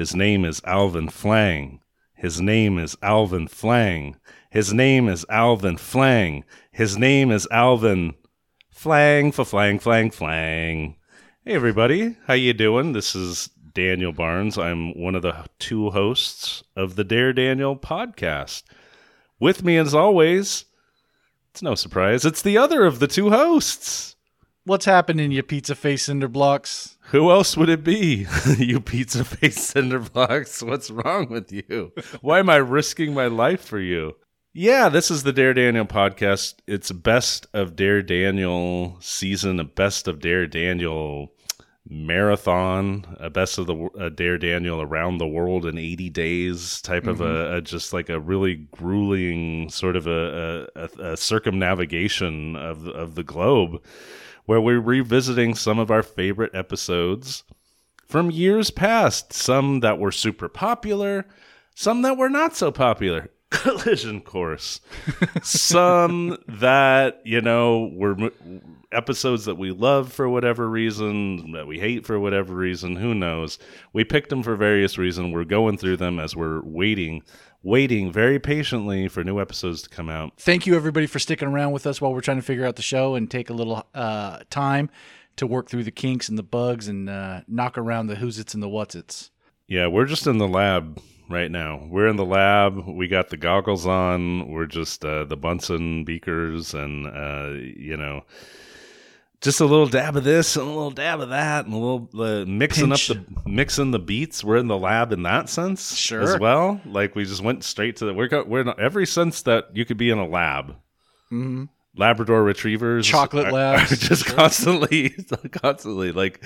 His name is Alvin Flang. His name is Alvin Flang. His name is Alvin Flang. His name is Alvin Flang for flang flang flang. Hey everybody, how you doing? This is Daniel Barnes. I'm one of the two hosts of the Dare Daniel podcast. With me as always, it's no surprise, it's the other of the two hosts. What's happening, you pizza face cinder blocks? Who else would it be? you pizza face cinder blocks. What's wrong with you? Why am I risking my life for you? Yeah, this is the Dare Daniel podcast. It's best of Dare Daniel season, a best of Dare Daniel marathon, a best of the Dare Daniel around the world in 80 days type of a, mm-hmm. a just like a really grueling sort of a, a, a circumnavigation of of the globe where we're revisiting some of our favorite episodes from years past, some that were super popular, some that were not so popular. Collision course. some that, you know, were m- episodes that we love for whatever reason, that we hate for whatever reason, who knows. We picked them for various reasons. We're going through them as we're waiting, waiting very patiently for new episodes to come out. Thank you, everybody, for sticking around with us while we're trying to figure out the show and take a little uh, time to work through the kinks and the bugs and uh, knock around the who's its and the what's its. Yeah, we're just in the lab right now. We're in the lab. We got the goggles on. We're just uh, the Bunsen beakers and, uh, you know, just a little dab of this and a little dab of that and a little uh, mixing Pinch. up the mixing the beats. We're in the lab in that sense Sure. as well. Like we just went straight to the we're we're in every sense that you could be in a lab. Mhm. Labrador retrievers, Chocolate are- labs. are just constantly, constantly like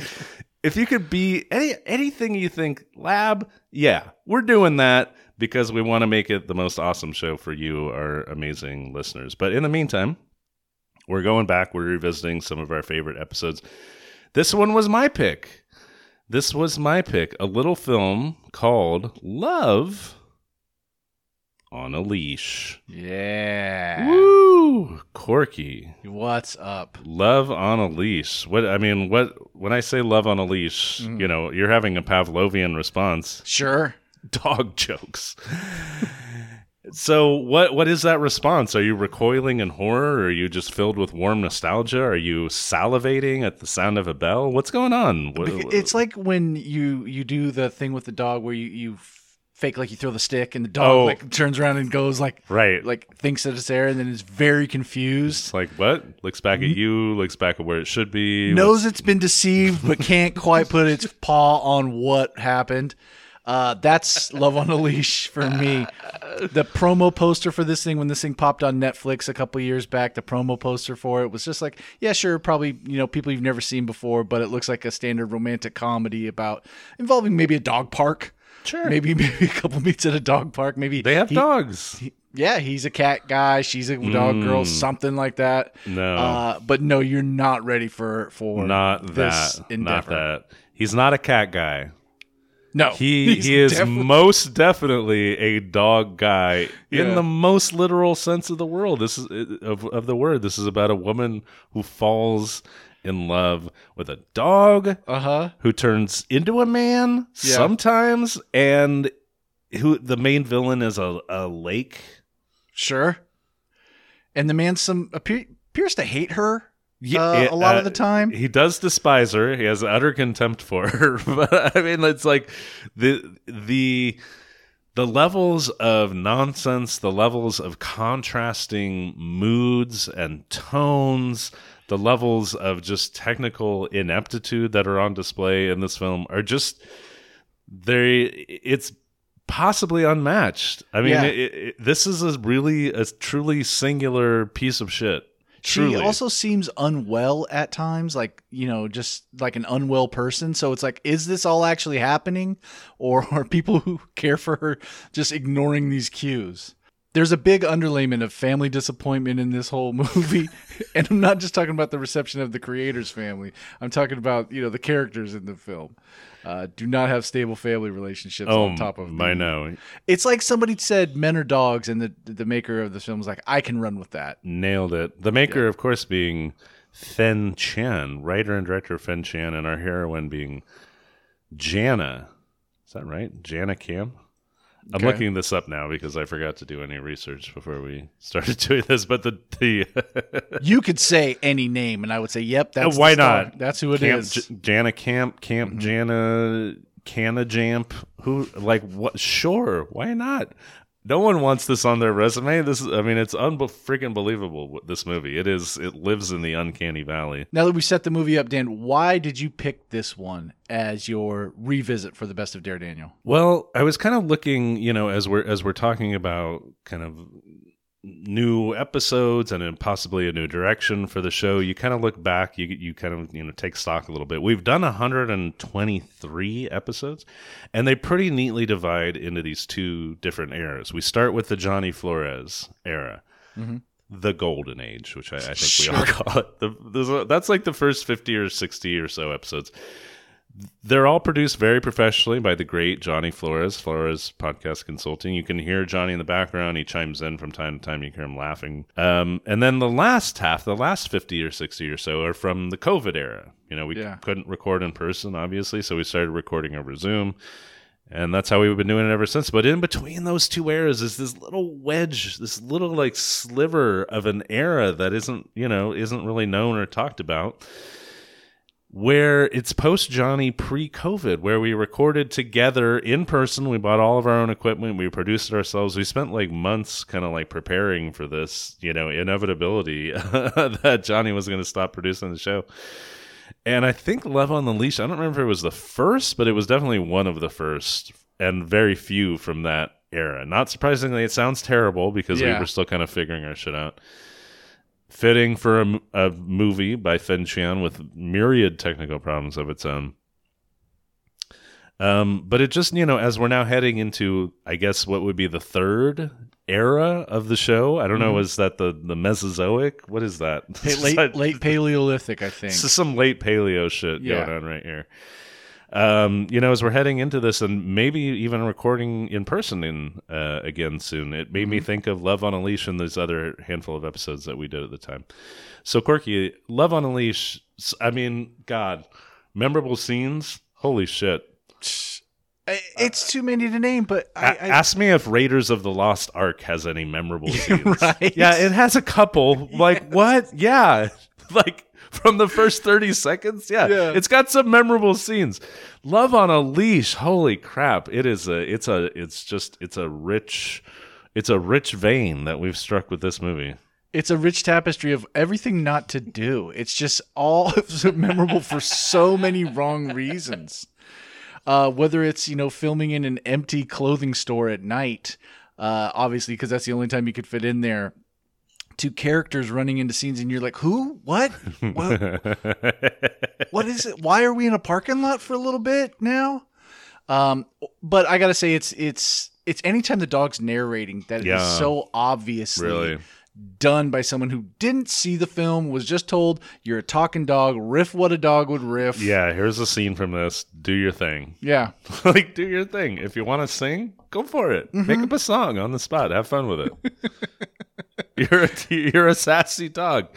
if you could be any anything you think lab, yeah, we're doing that because we want to make it the most awesome show for you, our amazing listeners. But in the meantime, we're going back. We're revisiting some of our favorite episodes. This one was my pick. This was my pick. A little film called Love on a Leash. Yeah. Woo! Corky. What's up? Love on a leash. What I mean, what when I say love on a leash, mm. you know, you're having a Pavlovian response. Sure. Dog jokes. So what what is that response? Are you recoiling in horror? Or are you just filled with warm nostalgia? Are you salivating at the sound of a bell? What's going on? It's like when you you do the thing with the dog where you you fake like you throw the stick and the dog Oh. like turns around and goes like right. like thinks that it's there and then is very confused. It's like what? Looks back at you, looks back at where it should be. knows it's been deceived but can't quite put its paw on what happened. Uh, that's Love on a Leash for me. The promo poster for this thing when this thing popped on Netflix a couple years back, the promo poster for it was just like, yeah, sure, probably you know people you've never seen before, but it looks like a standard romantic comedy about involving maybe a dog park. Sure. Maybe maybe a couple meets at a dog park. Maybe They have he- dogs. yeah, he's a cat guy. She's a dog girl. Something like that. Mm. No. uh, but no, you're not ready for for not this that. endeavor. Not that. He's not a cat guy. No, He he is definitely- most definitely a dog guy in the most literal sense of the world. This is of of the word. This is about a woman who falls in love with a dog uh-huh. who turns into a man Yeah. sometimes and who the main villain is a, a lake. Sure. And the man some appear, appears to hate her Yeah, uh, a lot uh, of the time. He does despise her. He has utter contempt for her. but I mean, it's like the the the levels of nonsense, the levels of contrasting moods and tones, the levels of just technical ineptitude that are on display in this film are just they. It's possibly unmatched. I mean, Yeah. it, it, this is a really a truly singular piece of shit. She also seems unwell at times, like, you know, just like an unwell person. So it's like, is this all actually happening? Or are people who care for her just ignoring these cues? There's a big underlayment of family disappointment in this whole movie. and I'm not just talking about the reception of the creator's family. I'm talking about, you know, the characters in the film. Uh, do not have stable family relationships Oh, on top of I know. It's like somebody said men are dogs, and the the maker of the film was like, I can run with that. Nailed it. The maker, of course, being Fen Tian, writer and director Fen Tian, and our heroine being Jana. Is that right? Jana Cam. I'm Okay. looking this up now because I forgot to do any research before we started doing this. But the the You could say any name, and I would say, "Yep, that's why not? That's who it Camp, is." J- Jana Camp, Camp mm-hmm. Jana, Canna Jamp. Who like what? Sure, why not? No one wants this on their resume. This is, I mean, it's unbe- freaking believable. This movie, it is, it lives in the uncanny valley. Now that we set the movie up, Dan, why did you pick this one as your revisit for the best of Dare Daniel? Well, I was kind of looking, you know, as we're as we're talking about kind of new episodes and possibly a new direction for the show. You kind of look back, you you kind of you know take stock a little bit. We've done 123 episodes, and they pretty neatly divide into these two different eras. We start with the Johnny Flores era. Mm-hmm. The golden age, which I, I think we all call it. The, that's like the first 50 or 60 or so episodes. They're all produced very professionally by the great Johnny Flores, Flores Podcast Consulting. You can hear Johnny in the background. He chimes in from time to time. You hear him laughing. Um, and then the last half, the last 50 or 60 or so, are from the COVID era. You know, we Yeah. couldn't record in person, obviously, so we started recording over Zoom. And that's how we've been doing it ever since. But in between those two eras is this little wedge, this little like sliver of an era that isn't, you know, isn't really known or talked about where it's post Johnny pre COVID, where we recorded together in person. We bought all of our own equipment. We produced it ourselves. We spent like months kind of like preparing for this, you know, inevitability that Johnny was going to stop producing the show. And I think Love on the Leash, I don't remember if it was the first, but it was definitely one of the first and very few from that era. Not surprisingly, it sounds terrible because we were still kind of figuring our shit out fitting for a, a movie by Fen Tian with myriad technical problems of its own. Um, but it just, you know, as we're now heading into, I guess, what would be the third era of the show. I don't know, is that the the Mesozoic? What is that? Hey, late late Paleolithic, I think. This is some late paleo shit Yeah. going on right here. Um, you know, as we're heading into this, and maybe even recording in person in uh, again soon, it made me think of Love on a Leash and those other handful of episodes that we did at the time. So, Corky, Love on a Leash, I mean, God, memorable scenes. Holy shit! It's too many to name, but I, I ask me if Raiders of the Lost Ark has any memorable scenes. right? Yeah, it has a couple. Like what? Yeah, like from the first thirty seconds. Yeah. Yeah. it's got some memorable scenes. Love on a Leash. Holy crap! It is a. It's a. It's just. It's a rich. It's a rich vein that we've struck with this movie. it's a rich tapestry of everything not to do. It's just all memorable for so many wrong reasons. Uh, whether it's you know filming in an empty clothing store at night, uh, obviously because that's the only time you could fit in there. To characters running into scenes and you're like, who? What? What? what is it? Why are we in a parking lot for a little bit now? Um, but I gotta say, it's it's it's anytime the dog's narrating that it is Yeah. so obviously really. done by someone who didn't see the film, was just told you're a talking dog, riff what a dog would riff. Yeah. Here's a scene from this. Do your thing. Yeah. like, do your thing. If you want to sing, go for it. Make up a song on the spot. Have fun with it. you're a, you're a sassy dog,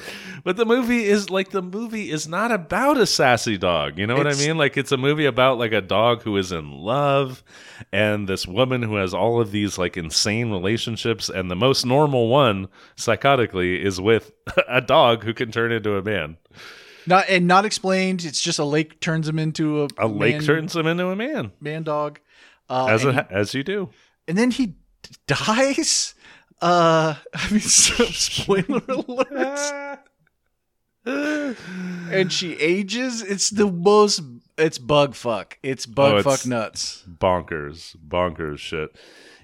but the movie is like the movie is not about a sassy dog. You know what I mean? Like it's a movie about like a dog who is in love, and this woman who has all of these like insane relationships, and the most normal one, psychotically, is with a dog who can turn into a man. Not and not explained. It's just a lake turns him into a, A lake man, turns him into a man, man dog. Uh, as it, as you do. and then he d- dies. Uh, I mean, so, spoiler alert. and she ages. It's the most. It's bug fuck. It's bug Oh, it's- fuck nuts. bonkers, bonkers shit.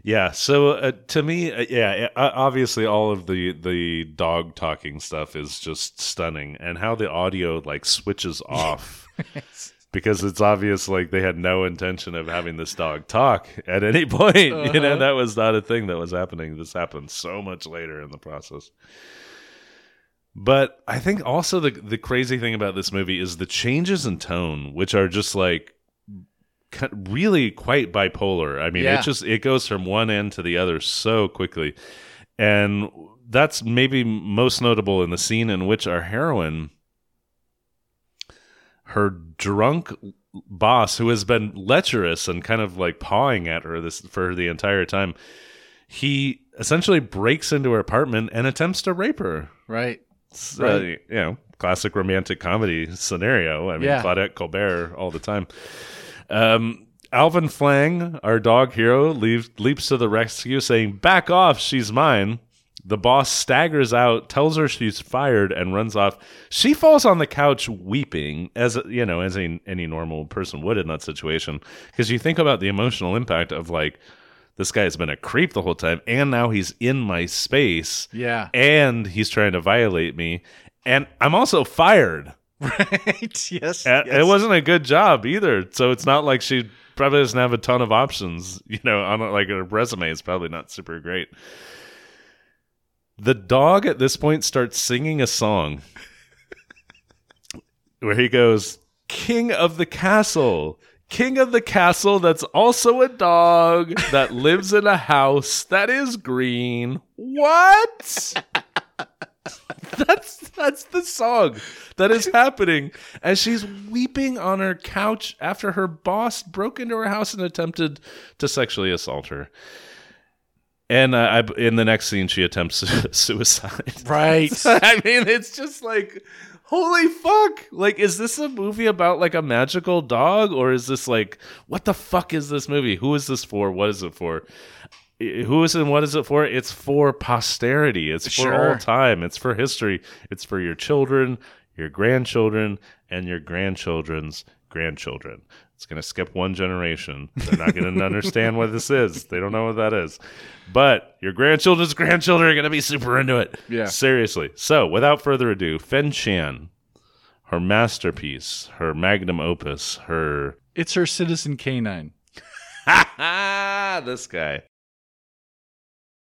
Yeah. So uh, to me, uh, yeah, uh, obviously all of the the dog talking stuff is just stunning, and how the audio like switches off. Because it's obvious, like they had no intention of having this dog talk at any point. You know, Uh-huh. that was not a thing that was happening. This happened so much later in the process. But I think also the the crazy thing about this movie is the changes in tone, which are just like really quite bipolar. I mean, Yeah. it just it goes from one end to the other so quickly, and that's maybe most notable in the scene in which our heroine, her drunk boss who has been lecherous and kind of like pawing at her this for the entire time. He essentially breaks into her apartment and attempts to rape her. Right. It's, uh, you know, classic romantic comedy scenario. I mean, Yeah. Claudette Colbert all the time. Um, Alvin Flang, our dog hero, leaves, leaps to the rescue, saying, "Back off, she's mine." The boss staggers out, tells her she's fired, and runs off. She falls on the couch weeping, as you know, as a, any normal person would in that situation. Because you think about the emotional impact of like, this guy's been a creep the whole time, and now he's in my space Yeah. and he's trying to violate me and i'm also fired right. Yes. And yes. it wasn't a good job either so it's not like she probably doesn't have a ton of options you know on like her resume is probably not super great the dog at this point starts singing a song where he goes king of the castle king of the castle that's also a dog that lives in a house that is green what that's that's the song that is happening as she's weeping on her couch after her boss broke into her house and attempted to sexually assault her. And uh, I, in the next scene, she attempts suicide. Right. I mean, it's just like, holy fuck! Like, is this a movie about like a magical dog, or is this like, what the fuck is this movie? Who is this for? What is it for? Who is it and what is it for? It's for posterity. It's for Sure. all time. It's for history. It's for your children, your grandchildren, and your grandchildren's grandchildren. It's going to skip one generation. They're not going to understand what this is. They don't know what that is. But your grandchildren's grandchildren are going to be super into it. Yeah. Seriously. So, without further ado, Fen Tian, her masterpiece, her magnum opus, her. It's her Citizen Canine. Ha ha this guy.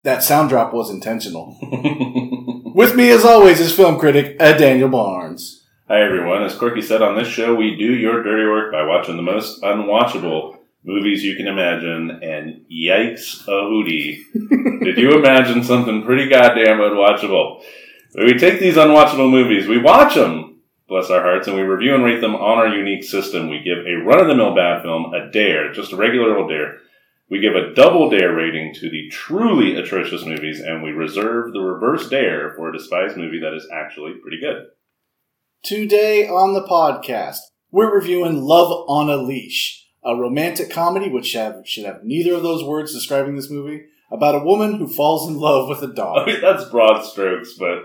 That sound drop was intentional. With me, as always, is film critic uh, Daniel Barnes. Hi everyone. As Corky said on this show, we do your dirty work by watching the most unwatchable movies you can imagine, and yikes a hootie. Did you imagine something pretty goddamn unwatchable? But we take these unwatchable movies, we watch them, bless our hearts, and we review and rate them on our unique system. We give a run-of-the-mill bad film a dare, just a regular old dare. We give a double dare rating to the truly atrocious movies, and we reserve the reverse dare for a despised movie that is actually pretty good. Today on the podcast, we're reviewing Love on a Leash, a romantic comedy which have, should have neither of those words describing this movie, about a woman who falls in love with a dog. mean, that's broad strokes, but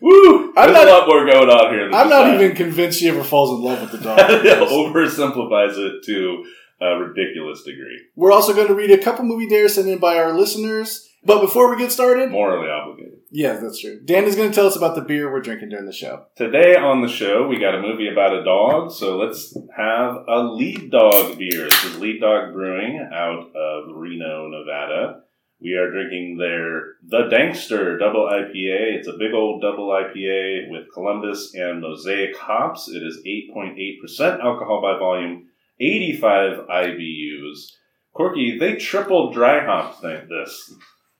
woo, I'm there's not- a lot more going on here. I'm not that. even convinced she ever falls in love with the dog. oversimplifies it to a ridiculous degree. We're also going to read a couple movie dares sent in by our listeners. But before we get started, Morally obligated. yeah, that's true. Dan is going to tell us about the beer we're drinking during the show. Today on the show, we got a movie about a dog, so let's have a lead dog beer. This is Lead Dog Brewing out of Reno, Nevada. We are drinking their The Dankster Double IPA. It's a big old double IPA with Columbus and Mosaic hops. It is 8.8% alcohol by volume, 85 IBUs. Corky, they triple dry hopped this.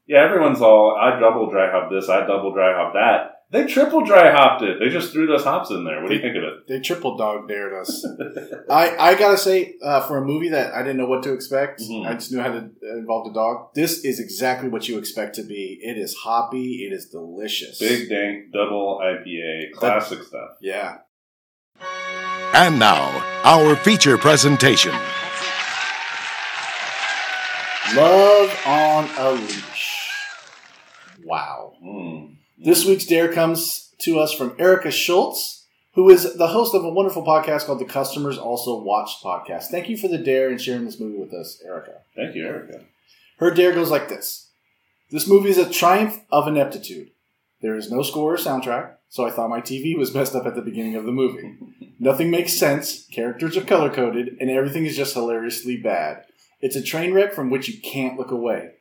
Yeah, everyone's all, I double dry hop this, I double dry hop that. They triple dry hopped it. They just threw those hops in there. What do you think of it? They triple dog dared us. I, I gotta say, uh, for a movie that I didn't know what to expect, Mhm. I just knew how to uh, involve the dog. This is exactly what you expect to be. It is hoppy. It is delicious. Big dank double IPA, classic stuff. Yeah. And now, our feature presentation. Love on a leash. Wow. Mm. This week's dare comes to us from Erica Shultz, who is the host of a wonderful podcast called the Customers Also Watched podcast. Thank you for the dare and sharing this movie with us, Erica. Thank you, Erica. Her dare goes like this This movie is a triumph of ineptitude. There is no score or soundtrack, so I thought my TV was messed up at the beginning of the movie. Nothing makes sense, characters are color coded, and everything is just hilariously bad. It's a train wreck from which you can't look away.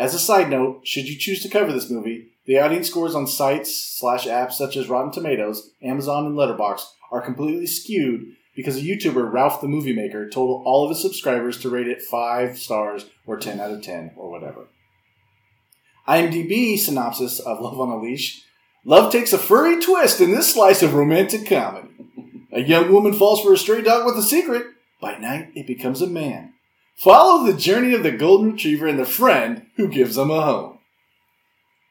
As a side note, should you choose to cover this movie, the audience scores on sites slash apps such as Rotten Tomatoes, Amazon, and Letterboxd are completely skewed because a YouTuber, Ralph the Movie Maker, told all of his subscribers to rate it 5 stars or 10 out of 10 or whatever. IMDb synopsis of Love on a Leash Love takes a furry twist in this slice of romantic comedy. A young woman falls for a stray dog with a secret, By night, it becomes a man. Follow the journey of the golden retriever and the friend who gives them a home.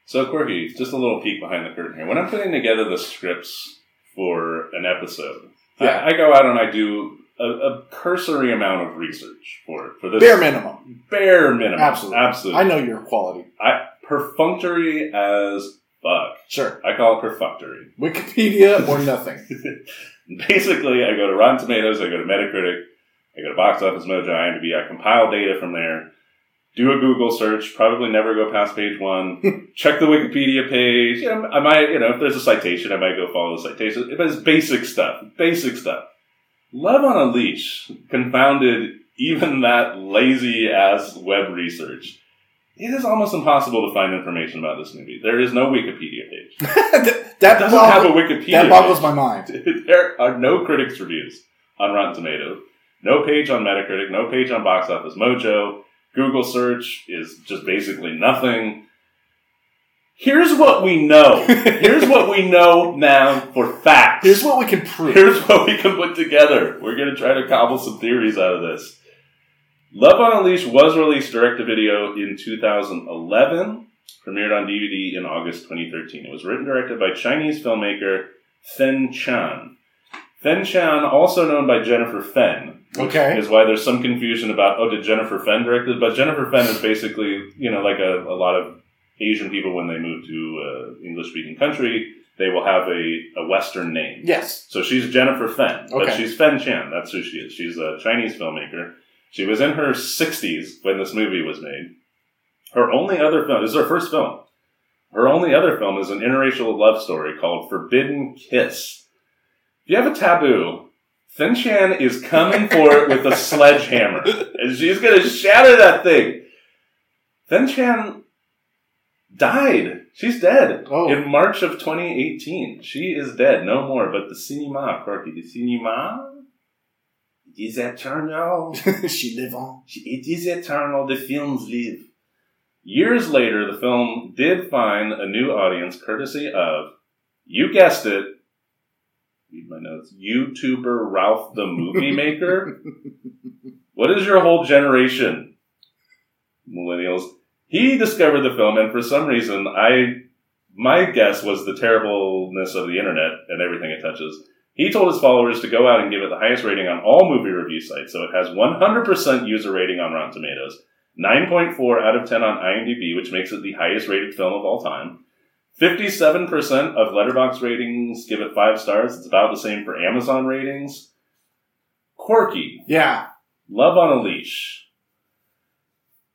So, Corky, just a little peek behind the curtain here. When I'm putting together the scripts for an episode, Yeah. I, I go out and I do a, a cursory amount of research for it. For this Bare minimum. bare minimum, Absolutely. absolutely. I know your quality. I perfunctory as fuck. Sure. I call it perfunctory. Wikipedia or nothing. Basically, I go to Rotten Tomatoes, I go to Metacritic, I go to Box Office Mojo, IMDb, I compile data from there, do a Google search, probably never go past page one, check the Wikipedia page. You know, I might, you know, if there's a citation, I might go follow the citation. But it's basic stuff, basic stuff. Love on a Leash confounded even that lazy ass web research. It is almost impossible to find information about this movie. There is no Wikipedia page. that doesn't have a boggle- Wikipedia. that boggles page. my mind. there are no critics reviews on Rotten Tomatoes, no page on Metacritic, no page on Box Office Mojo. Google search is just basically nothing. Here's what we know. Here's what we know now for fact. Here's what we can prove. Here's what we can put together. We're going to try to cobble some theories out of this. Love on a Leash was released direct to video in 2011, premiered on DVD in August 2013. It was written directed by Chinese filmmaker Fen Tian. Fen Tian, also known by Jennifer Fen, which Okay. is why there's some confusion about, oh, did Jennifer Fen direct it? But Jennifer Fen is basically, you know, like a, a lot of Asian people when they move to uh, English speaking country, they will have a, a Western name. yes. So she's Jennifer Fen, but Okay. she's Fen Tian. That's who she is. She's a Chinese filmmaker. She was in her 60s when this movie was made. Her only other film, this is her first film. Her only other film is an interracial love story called Forbidden Kiss. You have a taboo, Fen Tian is coming for it with a sledgehammer. And she's going to shatter that thing. Fen Tian died. She's dead. Oh. In March of 2018. She is dead. No more. But the cinema, Corky, the cinema is eternal. she live on. It is eternal. The films live. Years later, the film did find a new audience courtesy of, you guessed it, read my notes, YouTuber Ralph the Movie Maker. what is your whole generation? Millennials. He discovered the film, and for some reason, I, my guess was the terribleness of the internet and everything it touches. He told his followers to go out and give it the highest rating on all movie review sites. So it has 100% user rating on Rotten Tomatoes, 9.4 out of 10 on IMDb, which makes it the highest rated film of all time. 57% of Letterboxd ratings give it 5 stars. It's about the same for Amazon ratings. Corky. Yeah. Love on a Leash.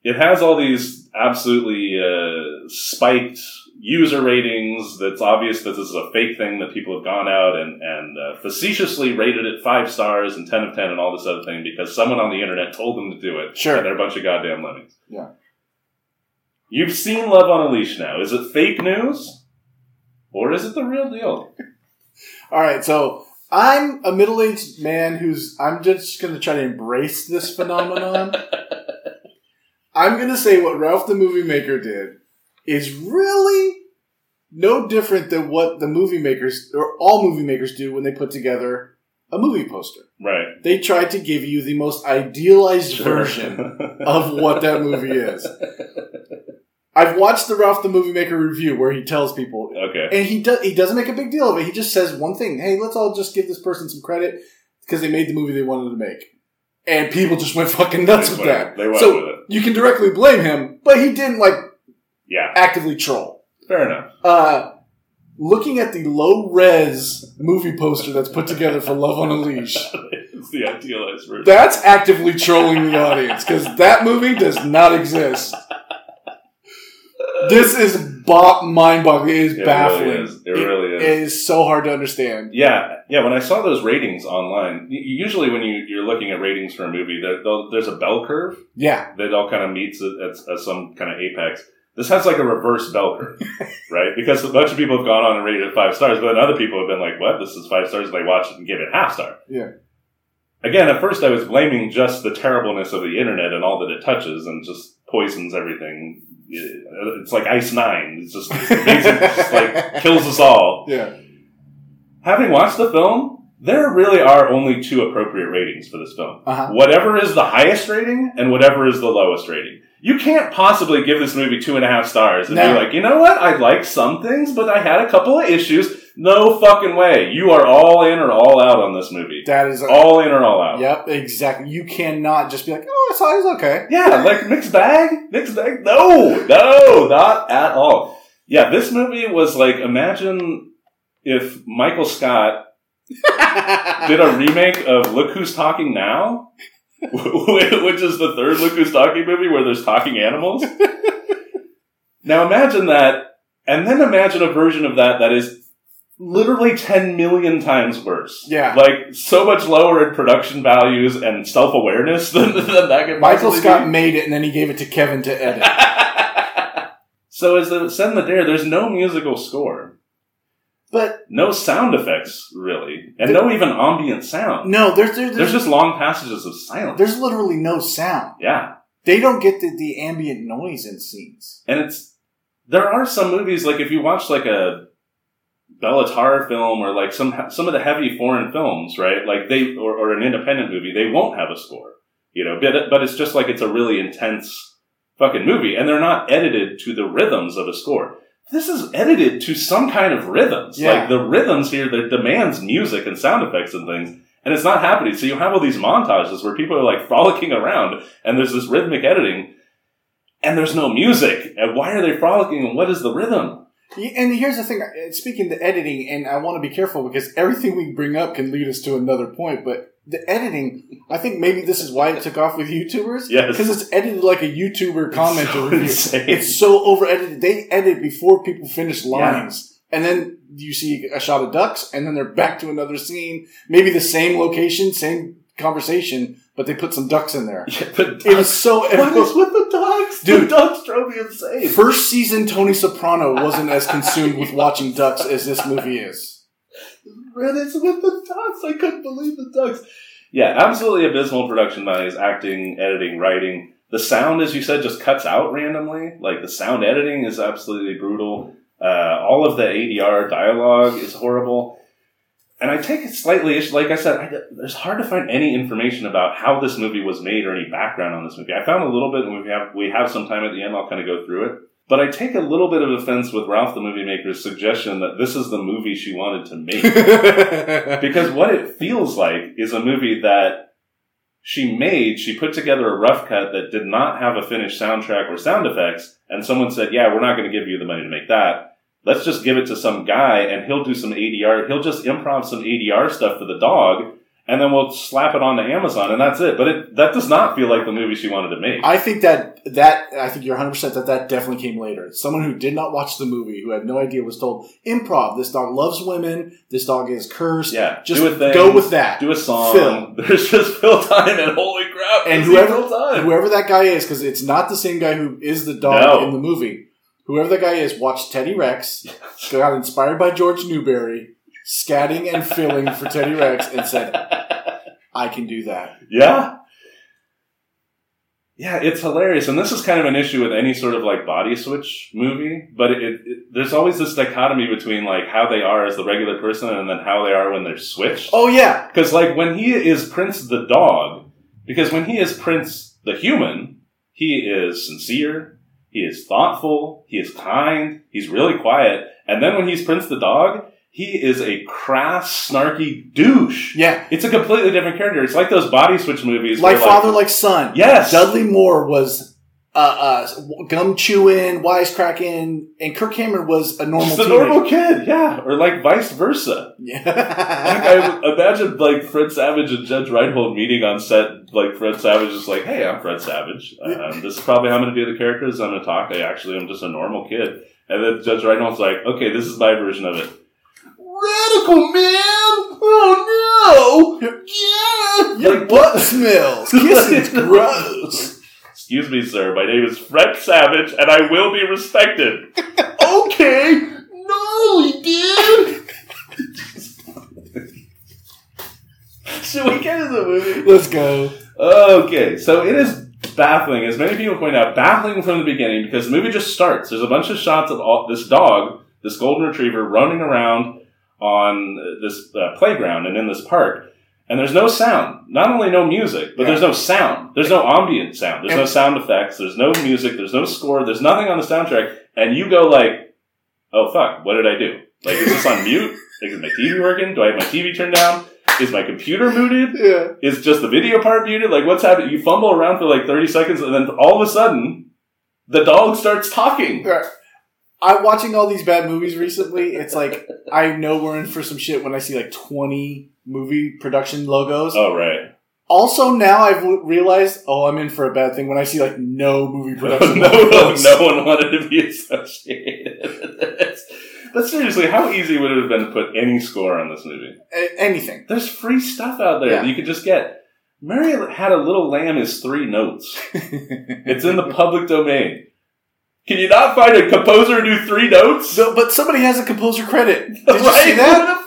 It has all these absolutely uh, spiked user ratings. That's obvious that this is a fake thing that people have gone out and, and uh, facetiously rated it five stars and 10 of 10 and all this other thing because someone on the internet told them to do it. Sure. And they're a bunch of goddamn lemmings. Yeah. You've seen Love on a Leash now. Is it fake news? Or is it the real deal? All right. So I'm a middle-aged man who's. I'm just going to try to embrace this phenomenon. I'm going to say what Ralph the Movie Maker did is really no different than what the movie makers or all movie makers do when they put together a movie poster. Right. They try to give you the most idealized version of what that movie is. I've watched the Ralph the Movie Maker review where he tells people, Okay. and he does he doesn't make a big deal of it. He just says one thing: "Hey, let's all just give this person some credit because they made the movie they wanted to make." And people just went fucking nuts They with went- that. they went so with it. you can directly blame him, but he didn't like Yeah. actively troll. Fair enough. Uh, looking at the low res movie poster that's put together for Love on a Leash, it's the idealized version. that's actively trolling the audience because that movie does not exist. This is bo- mind-boggling. It is It baffling. really is. It really is. It is so hard to understand. Yeah, yeah. When I saw those ratings online, usually when you, you're looking at ratings for a movie, there, there's a bell curve Yeah, that all kind of meets at, at, at some kind of apex. This has like a reverse bell curve, right? Because a bunch of people have gone on and rated it five stars, but then other people have been like, "What? This is five stars." And they watch it and give it half star. Yeah. Again, at first I was blaming just the terribleness of the internet and all that it touches and just poisons everything. It's like Ice Nine. It's just it's amazing. It just like kills us all yeah. having watched the film, there really are only two appropriate ratings for this film. Uh-huh. Whatever is the highest rating and whatever is the lowest rating. You can't possibly give this movie two and a half stars and No. be like, you know what? I like some things, but I had a couple of issues. No fucking way. You are all in or all out on this movie. That is. All in or all out. Yep, exactly. You cannot just be like, oh, I thought it okay. Yeah, like mixed bag, mixed bag. No, no, not at all. Yeah, this movie was like imagine if Michael Scott did a remake of Look Who's Talking Now, which is the third Look Who's Talking movie where there's talking animals. now imagine that, and then imagine a version of that that is literally 10 million times worse. Yeah. Like, so much lower in production values and self awareness than, than that could Michael Scott be. made it, and then he gave it to Kevin to edit. so, as the in the dare, there's no musical score. But No sound effects, really. And no even ambient sound. no, there's there's, There's just long passages of silence. there's literally no sound. Yeah. They don't get the, the ambient noise in scenes. And it's, there are some movies, like if you watch like a Béla Tarr film or like some, some of the heavy foreign films, right? Like they, or, or an independent movie, they won't have a score, you know, but, but it's just like it's a really intense fucking movie and they're not edited to the rhythms of a score. This is edited to some kind of rhythms. Yeah. Like the rhythms here that demands music and sound effects and things. And it's not happening. So you have all these montages where people are like frolicking around and there's this rhythmic editing and there's no music. And why are they frolicking and what is the rhythm? Yeah, And here's the thing. uh, Speaking to editing, and I want to be careful because everything we bring up can lead us to another point. But the editing, I think maybe this is why it took off with YouTubers. Yes. because it's edited like a YouTuber comment so or review. insane. It's so over edited. They edit before people finish lines. And then you see a shot of ducks, and then they're back to another scene. Maybe the same location, same conversation, but they put some ducks in there. Yeah, but It was so. what is with the ducks? Dude. the dogs drove me insane. First season Tony Soprano wasn't as consumed with watching ducks as this movie is. Red is with the ducks. I couldn't believe the ducks. Yeah, absolutely abysmal production values, acting, editing, writing. The sound, as you said, just cuts out randomly. Like the sound editing is absolutely brutal. Uh, all of the ADR dialogue is horrible. And I take it slightly, issue- like I said, I, there's hard to find any information about how this movie was made or any background on this movie. I found a little bit, and we have we have some time at the end. I'll kind of go through it. But I take a little bit of offense with Ralph the movie maker's suggestion that this is the movie she wanted to make. because what it feels like is a movie that she made, she put together a rough cut that did not have a finished soundtrack or sound effects, and someone said, Yeah, we're not going to give you the money to make that. Let's just give it to some guy and he'll do some ADR. He'll just improv some ADR stuff for the dog, and then we'll slap it onto Amazon, and that's it. But it, that does not feel like the movie she wanted to make. I think that that I think you're 100 percent that that definitely came later. Someone who did not watch the movie, who had no idea, was told improv. This dog loves women. This dog is cursed. yeah, just thing, go with that. Do a song. Phil. There's just Phil time, and holy crap! and whoever Time? whoever that guy is, because it's not the same guy who is the dog No. in the movie. Whoever that guy is, watched Teddy Rex, got inspired by George Newbern, scatting and filling for Teddy Rex, and said, "I can do that." Yeah. Yeah, it's hilarious. And this is kind of an issue with any sort of like body switch movie, but it, it, it- there's always this dichotomy between like how they are as the regular person and then how they are when they're switched. Oh yeah, Because like when he is Prince the dog, because when he is Prince the human, he is sincere, he is thoughtful, he is kind, he's really quiet. And then when he's Prince the dog, he is a crass, snarky douche. yeah. It's a completely different character. It's like those body switch movies. Like father, like son. Yes. Dudley Moore was uh, uh, gum chewing, wisecracking, and Kirk Cameron was a normal Just a teenager. normal kid, yeah, or like vice versa. Like Yeah. I imagine like Fred Savage and Judge Reinhold meeting on set. Like Fred Savage is like, "Hey, I'm Fred Savage. Um, this is probably how I'm going to do the characters. I'm going to talk. I actually am just a normal kid." And then Judge Reinhold's like, "Okay, this is my version of it." Radical man! Oh no! Yeah! Your butt smells. Kissing's gross. Excuse me, sir. My name is Fred Savage, and I will be respected. okay, gnarly, dude. Should we get into the movie? Let's go. Okay, so it is baffling, as many people point out, baffling from the beginning because the movie just starts. There's a bunch of shots of all, this dog, this golden retriever, running around on this uh, playground and in this park. And there's no sound. Not only no music, but Yeah. there's no sound. There's no ambient sound. There's no sound effects. There's no music. There's no score. There's nothing on the soundtrack. And you go like, oh fuck, what did I do? Like, is this on mute? Like, is my TV working? Do I have my TV turned down? Is my computer muted? Yeah. Is just the video part muted? Like, what's happening? You fumble around for like 30 seconds and then all of a sudden, the dog starts talking. Right. I'm watching all these bad movies recently. It's like I know we're in for some shit when I see like 20 movie production logos. Oh, right. Also, now I've realized, oh, I'm in for a bad thing when I see like no movie production no, logos. no one wanted to be associated with this. But seriously, how easy would it have been to put any score on this movie? A- anything. There's free stuff out there Yeah. that you could just get. Mary had a little lamb is three notes. It's in the public domain. Can you not find a composer who do three notes? No, but somebody has a composer credit. Did you right? see that?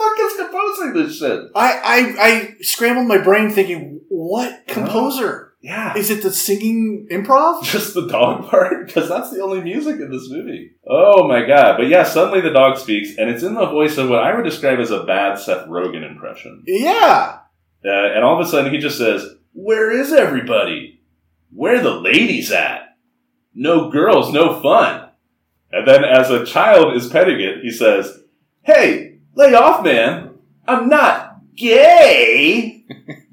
The fuck is composing this shit? I, I I scrambled my brain thinking, what composer? Yeah. Is it the singing improv? Just the dog part? Because that's the only music in this movie. Oh my god. But yeah, suddenly the dog speaks, and it's in the voice of what I would describe as a bad Seth Rogen impression. Yeah. Uh, and all of a sudden he just says, Where is everybody? Where the ladies at? No girls, no fun. And then as a child is petting it, he says, Hey, lay off, man. I'm not gay.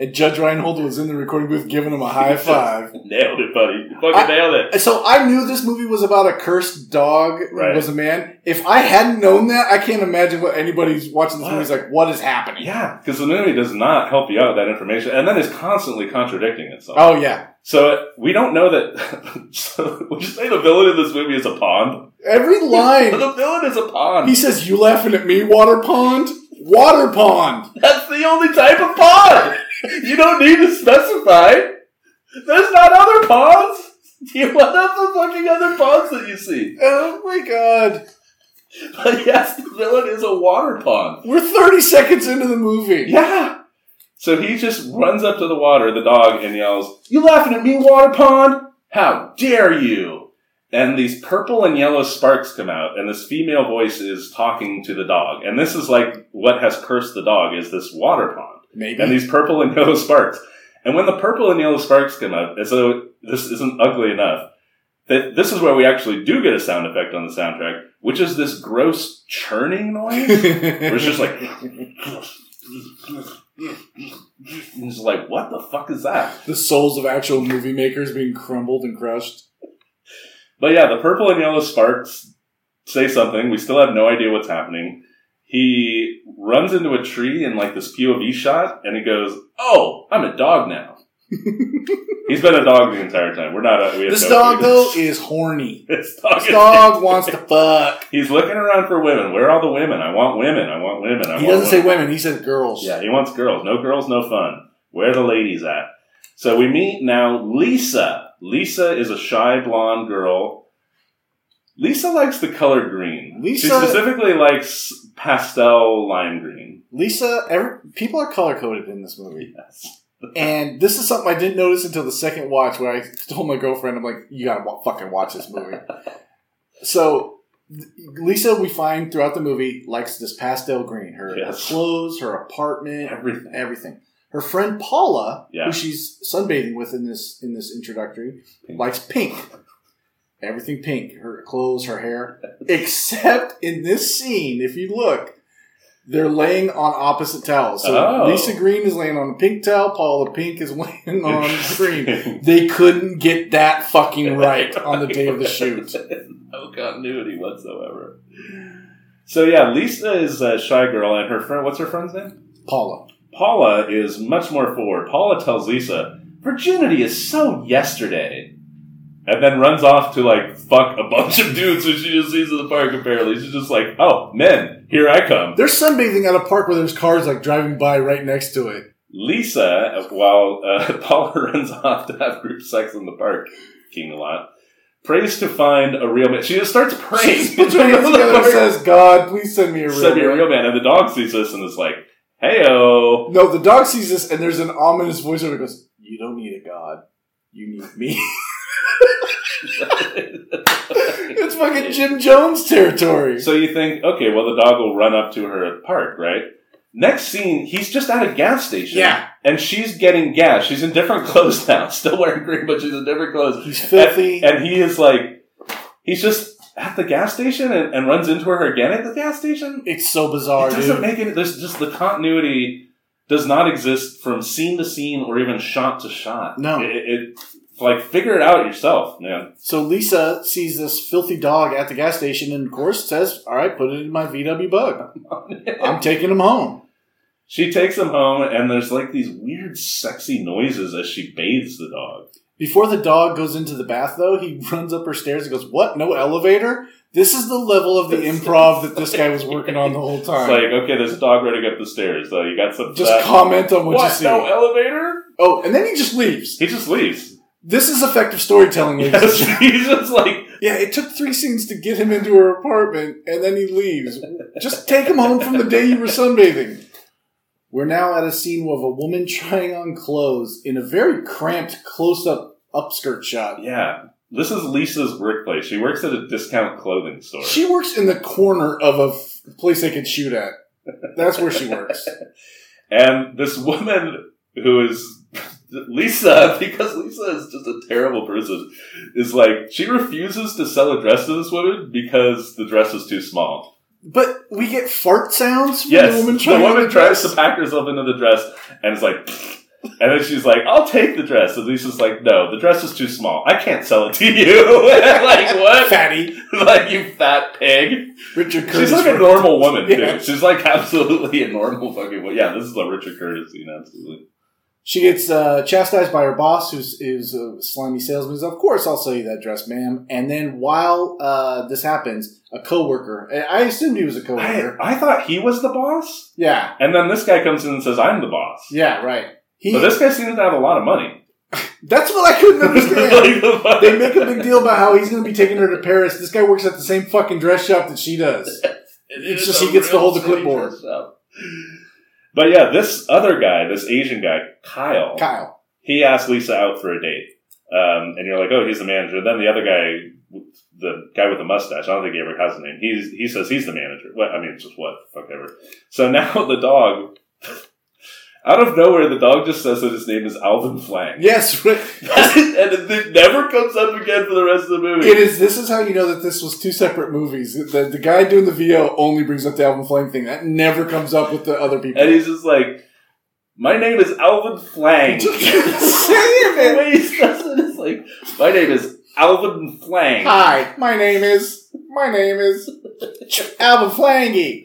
And Judge Reinhold was in the recording booth giving him a high five. Nailed it, buddy. You fucking I- nailed it. So I knew this movie was about a cursed dog who Right. was a man. If I hadn't known that, I can't imagine what anybody's watching this movie is like. What is happening? Yeah, because the movie does not help you out with that information, and then is constantly contradicting itself. Oh yeah. So we don't know that. so would you say the villain in this movie is a pond? Every line the villain is a pond. he says, "You laughing at me, water pond? Water pond." That's the only type of pond. you don't need to specify. There's not other ponds. Do you want the fucking other ponds that you see? Oh my god. But yes, the villain is a water pond. We're 30 seconds into the movie. Yeah. So he just runs up to the water, the dog, and yells, You laughing at me, water pond? How dare you? And these purple and yellow sparks come out, and this female voice is talking to the dog. And this is like what has cursed the dog is this water pond. Maybe. And these purple and yellow sparks. And when the purple and yellow sparks come out, as though this isn't ugly enough, that this is where we actually do get a sound effect on the soundtrack, which is this gross churning noise. Where it's just like, and it's like, what the fuck is that? the souls of actual movie makers being crumbled and crushed. But yeah, the purple and yellow sparks say something. We still have no idea what's happening. He runs into a tree in like this POV shot, and he goes, "Oh, I'm a dog now." He's been a dog the entire time. We're not. A, we have This no dog, though, is horny. This dog, This dog wants to fuck. He's looking around for women. Where are all the women? I want women. I want women. I He want doesn't say women. women, he says girls. Yeah, he wants girls. No girls, no fun. Where are the ladies at? So we meet now Lisa. Lisa is a shy blonde girl. Lisa likes the color green. she specifically likes pastel lime green. Lisa, every, people are color coded in this movie. Yes. And this is something I didn't notice until the second watch where I told my girlfriend, I'm like, you gotta wa- fucking watch this movie. so, Lisa, we find throughout the movie, likes this pastel green. Her, her clothes, her apartment, Everything. everything. Her friend Paula, Yeah. who she's sunbathing with in this in this introductory, Pink. likes pink. Everything pink. Her clothes, her hair. Except in this scene, if you look, they're laying on opposite towels. So Oh. Lisa Green is laying on a pink towel, Paula Pink is laying on green. They couldn't get that fucking right on the day of the shoot. no continuity whatsoever. So yeah, Lisa is a shy girl, and her friend. What's her friend's name? Paula. Paula is much more forward. Paula tells Lisa, virginity is so yesterday. And then runs off to like fuck a bunch of dudes who she just sees in the park apparently. She's just like, oh, men, here I come. They're sunbathing at a park where there's cars like driving by right next to it. Lisa, while uh, Paula runs off to have group sex in the park, king a lot, prays to find a real man. She just starts praying. She puts her hands together and says, God, please send me a real Send me a real man. And the dog sees this and is like, heyo. No, the dog sees this and there's an ominous voiceover that goes, You don't need a god. You need me. It's fucking Jim Jones territory. So you think, okay, well, the dog will run up to her at the park, right? Next scene, he's just at a gas station. Yeah. And she's getting gas. She's in different clothes now, still wearing green, but she's in different clothes. He's filthy. And, and he is like, he's just at the gas station and, and runs into her again at the gas station. it's so bizarre, it doesn't dude. make any. There's just the continuity does not exist from scene to scene or even shot to shot. No. it, it like figure it out yourself, man. So Lisa sees this filthy dog at the gas station and, of course, says, All right, put it in my VW bug. I'm taking him home. She takes him home, and there's like these weird, sexy noises as she bathes the dog. Before the dog goes into the bath, though, he runs up her stairs and goes, What? No elevator? This is the level of the improv that this guy was working on the whole It's time. like, okay, there's a dog running up the stairs. So you got some. just that. comment on what, you see. No elevator? oh, and then he just leaves. He just leaves. This is effective storytelling. Yes, he's just like, Yeah, it took three scenes to get him into her apartment, and then he leaves. Just take him home from the day you were sunbathing. We're now at a scene of a woman trying on clothes in a very cramped close-up upskirt shot. yeah. This is Lisa's workplace. She works at a discount clothing store. She works in the corner of a f- place they could shoot at. That's where she works. And this woman who is Lisa, because Lisa is just a terrible person, is like, she refuses to sell a dress to this woman because the dress is too small. But we get fart sounds from Yes, the woman the trying on woman the tries dress. to pack herself into the dress and is like, and then she's like, I'll take the dress. And Lisa's like, no, the dress is too small. I can't sell it to you. like, what? Fatty. like, you fat pig. Richard Curtis. She's like a normal woman, too. Yeah. She's like absolutely a normal fucking woman. Yeah, this is a Richard Curtis scene, absolutely. She gets uh, chastised by her boss, who's, who's a slimy salesman. Of course, I'll sell you that dress, ma'am. And then while uh, this happens, a coworker, I assumed he was a I, coworker. I thought he was the boss. yeah, And then this guy comes in and says, I'm the boss. yeah, right. He, But this guy seems to have a lot of money. that's what I couldn't understand. Like, the they make a big deal about how he's going to be taking her to Paris. This guy works at the same fucking dress shop that she does. It's just he gets to hold the clipboard. But yeah, this other guy, this Asian guy, Kyle, Kyle. he asked Lisa out for a date. Um, and you're like, oh, he's the manager. Then the other guy, the guy with the mustache, I don't think he ever has a name. He's, he says he's the manager. What? I mean, it's just what? Fuck ever. So now the dog, out of nowhere, the dog just says that his name is Alvin Flang. Yes, right. and it, it never comes up again for the rest of the movie. It is. This is how you know that this was two separate movies. The, the guy doing the VO only brings up the Alvin Flang thing. That never comes up with the other people. And he's just like, my name is Alvin Flang. Just say the it. way he says it is like, my name is Alvin Flang. Hi, my name is. My name is Alvin Flangy.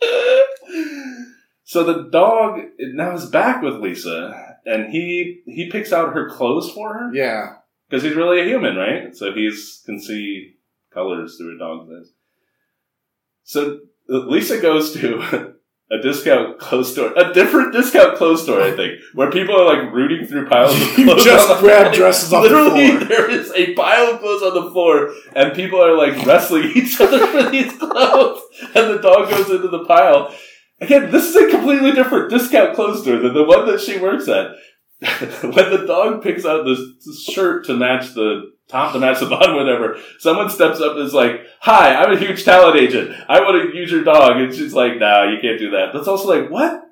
so the dog now is back with Lisa, and he he picks out her clothes for her Yeah. because he's really a human, right? So he's can see colors through a dog's eyes. So uh, Lisa goes to a discount clothes store, a different discount clothes store, I think, where people are like rooting through piles of You clothes. just grab dresses off the Literally, floor. there is a pile of clothes on the floor, and people are like wrestling each other for these clothes, and the dog goes into the pile. Again, this is a completely different discount clothes store than the one that she works at. when the dog picks out this shirt to match the top to match the bottom, whatever, someone steps up and is like, Hi, I'm a huge talent agent. I want to use your dog. And she's like, No, you can't do that. That's also like, What?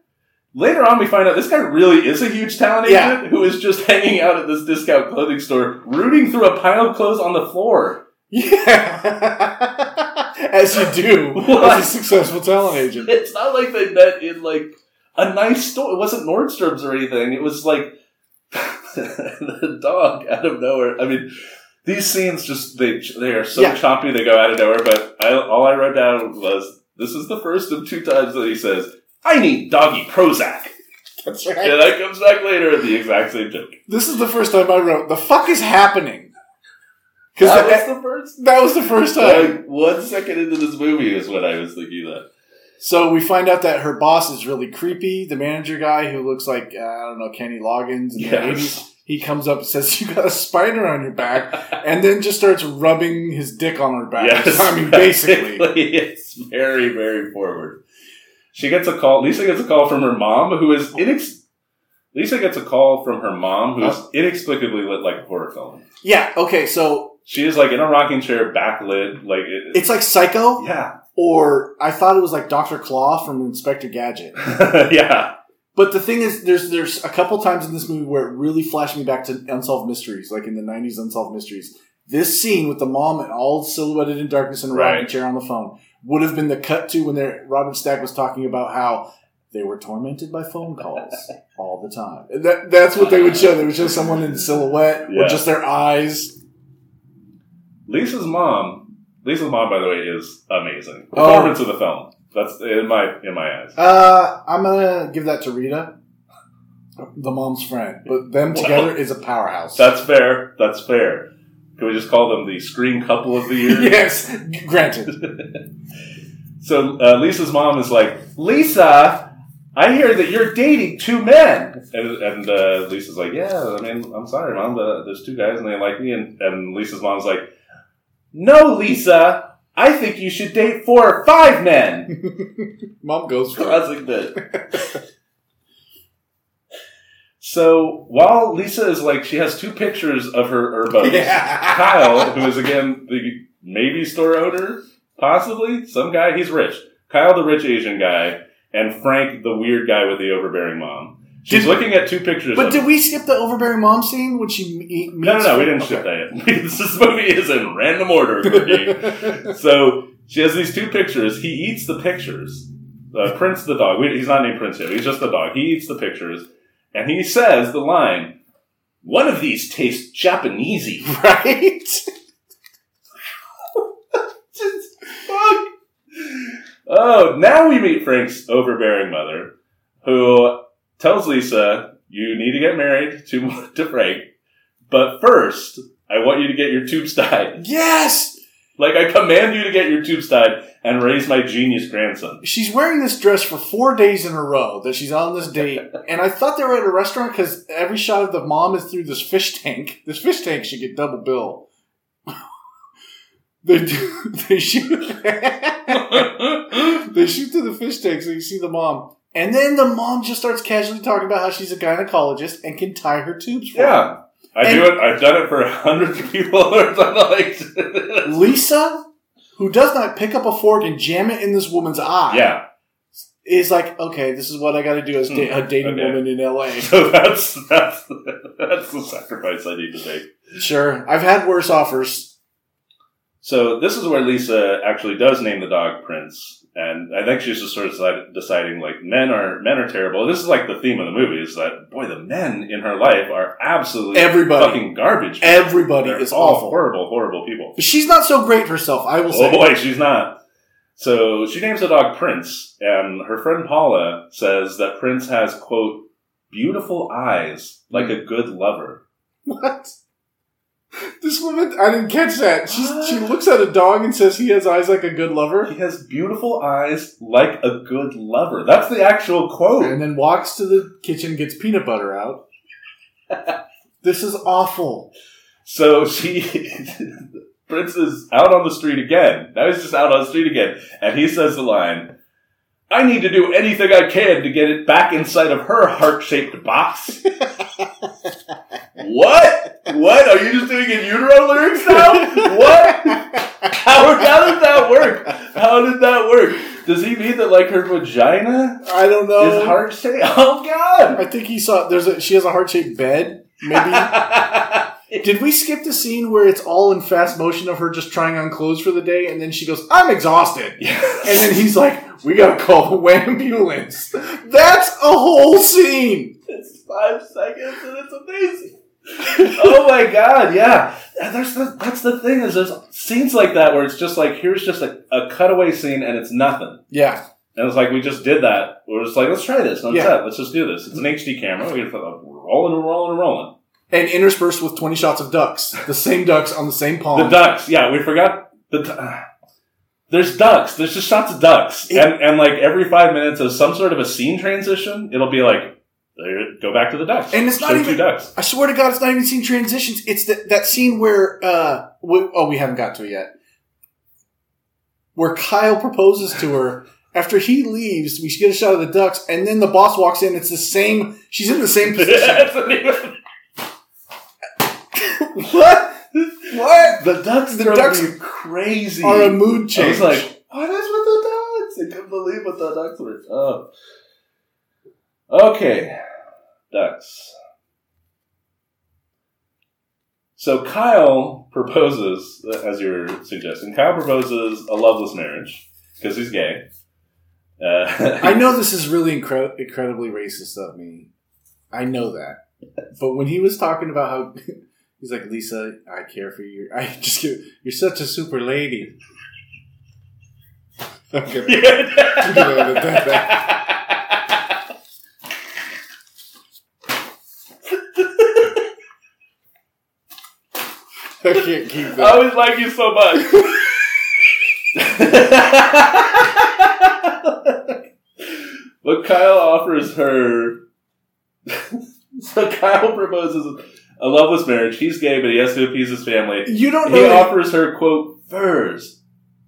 Later on, we find out this guy really is a huge talent Yeah. agent who is just hanging out at this discount clothing store, rooting through a pile of clothes on the floor. Yeah. As you do What? as a successful talent agent. It's not like they met in like a nice store. It wasn't Nordstrom's or anything. It was like the dog out of nowhere. I mean, these scenes just they they are so Yeah. choppy. They go out of nowhere. But I, all I wrote down was this is the first of two times that he says, "I need doggy Prozac," That's right. and that comes back later at the exact same joke. This is the first time I wrote, the fuck is happening? Because That that, was the first. that was the first time. Like one second into this movie is when I was thinking that. So we find out that her boss is really creepy. The manager guy who looks like, uh, I don't know, Kenny Loggins in the 80s. He comes up and says, You got a spider on your back. And then just starts rubbing his dick on her back. Yes, I mean, basically. it's very, very forward. She gets a call. Lisa gets a call from her mom, who is inex. Lisa gets a call from her mom, who is inexplicably lit like a horror film. Yeah, okay, so She is like in a rocking chair, backlit. Like it, It's like Psycho, yeah, or I thought it was like Doctor Claw from Inspector Gadget. yeah. But the thing is, there's there's a couple times in this movie where it really flashed me back to Unsolved Mysteries, like in the '90s Unsolved Mysteries. This scene with the mom and all silhouetted in darkness in a rocking Right. chair on the phone would have been the cut to when Robert Stack was talking about how they were tormented by phone calls all the time. That, that's what they would show. They would show someone in silhouette Yeah. with just their eyes. Lisa's mom. Lisa's mom, by the way, is amazing. Oh. Performance of the film. That's in my in my eyes. Uh, I'm gonna give that to Rita, the mom's friend. But them together is a powerhouse. That's fair. That's fair. Can we just call them the screen couple of the year? yes, granted. So uh, Lisa's mom is like, Lisa, I hear that you're dating two men. And, and uh, Lisa's like, Yeah, I mean, I'm sorry, mom, but there's two guys and they like me. And, and Lisa's mom's like, No, Lisa, I think you should date four or five men. Mom goes for it. Classic bit. So while Lisa is like, she has two pictures of her Urbos. Yeah. Kyle, who is again the maybe store owner, possibly some guy. He's rich. Kyle, the rich Asian guy, and Frank, the weird guy with the overbearing mom. She's Did- looking at two pictures. But did we skip the overbearing mom scene when she meet, meets? No, no, no. We didn't Okay. ship that yet. this movie is in random order. So she has these two pictures. He eats the pictures. Uh, Prince the dog. We, he's not named Prince yet. He's just the dog. He eats the pictures, and he says the line, "One of these tastes Japanesey." right? Just fuck. Oh, now we meet Frank's overbearing mother, who tells Lisa, "You need to get married to to Frank, but first, I want you to get your tubes tied. yes. Like I command you to get your tubes tied and raise my genius grandson." She's wearing this dress for four days in a row that she's on this date, and I thought they were at a restaurant because every shot of the mom is through this fish tank. This fish tank should get double bill. they do. They shoot. they shoot through the fish tank so you see the mom, and then the mom just starts casually talking about how she's a gynecologist and can tie her tubes for her. yeah, I do it. I've done it for hundreds of people. Or like, Lisa, who does not pick up a fork and jam it in this woman's eye, yeah. is like, okay, this is what I got to do as da- a hmm. dating Okay. woman in LA. So that's that's that's the sacrifice I need to make. Sure, I've had worse offers. So this is where Lisa actually does name the dog Prince, and I think she's just sort of deciding like men are men are terrible. This is like the theme of the movie is that boy, the men in her life are absolutely Everybody. fucking garbage. Everybody They're is awful. horrible, horrible people. But she's not so great herself, I will say. Oh say. boy, she's not. So she names the dog Prince, and her friend Paula says that Prince has quote beautiful eyes like a good lover. What? This woman, I didn't catch that. She's, she looks at a dog and says he has eyes like a good lover, He has beautiful eyes like a good lover. That's the actual quote. and then walks to the kitchen, gets peanut butter out. this is awful. So she, Prince is out on the street again. Now he's just out on the street again. And he says the line, I need to do anything I can to get it back inside of her heart shaped box. what? What? Are you just doing in utero lyrics now? What? How, how did that work? How did that work? Does he mean that like her vagina I don't know. is heart shaped? Oh god! I think he saw. There's a. She has a heart shaped bed. Maybe. Did we skip the scene where it's all in fast motion of her just trying on clothes for the day, and then she goes, "I'm exhausted," and then he's like, "We gotta call the ambulance." That's a whole scene. It's five seconds and it's amazing. oh my god, yeah. There's the, that's the thing is there's scenes like that where it's just like here's just a, a cutaway scene and it's nothing. Yeah, And it's like we just did that. We're just like let's try this on Yeah. set. Let's just do this. It's an HD camera. We're rolling and rolling and rolling. And interspersed with twenty shots of ducks, the same ducks on the same pond. The ducks, yeah, we forgot the. du- there's ducks. There's just shots of ducks, It- and and like every five minutes of some sort of a scene transition, it'll be like, go back to the ducks, And it's not Show even- ducks. I swear to God, it's not even scene transitions. It's that that scene where uh, we, oh, we haven't got to it yet, where Kyle proposes to her. After he leaves, we get a shot of the ducks, and then the boss walks in. It's the same. She's in the same position. That's not even- what? What? The ducks The ducks crazy. are a mood I change. was like, what is with the ducks? I couldn't believe what the ducks were. Oh. Okay. Ducks. So Kyle proposes, as you're suggesting, Kyle proposes a loveless marriage because he's gay. Uh, I know this is really incre- incredibly racist of me. I know that. But when he was talking about how he's like, Lisa, I care for you. I just get, you're such a super lady. Okay. I can't keep I always like you so much. but Kyle offers her. so Kyle proposes a loveless marriage. He's gay, but he has to appease his family. You don't He offers her, quote, furs,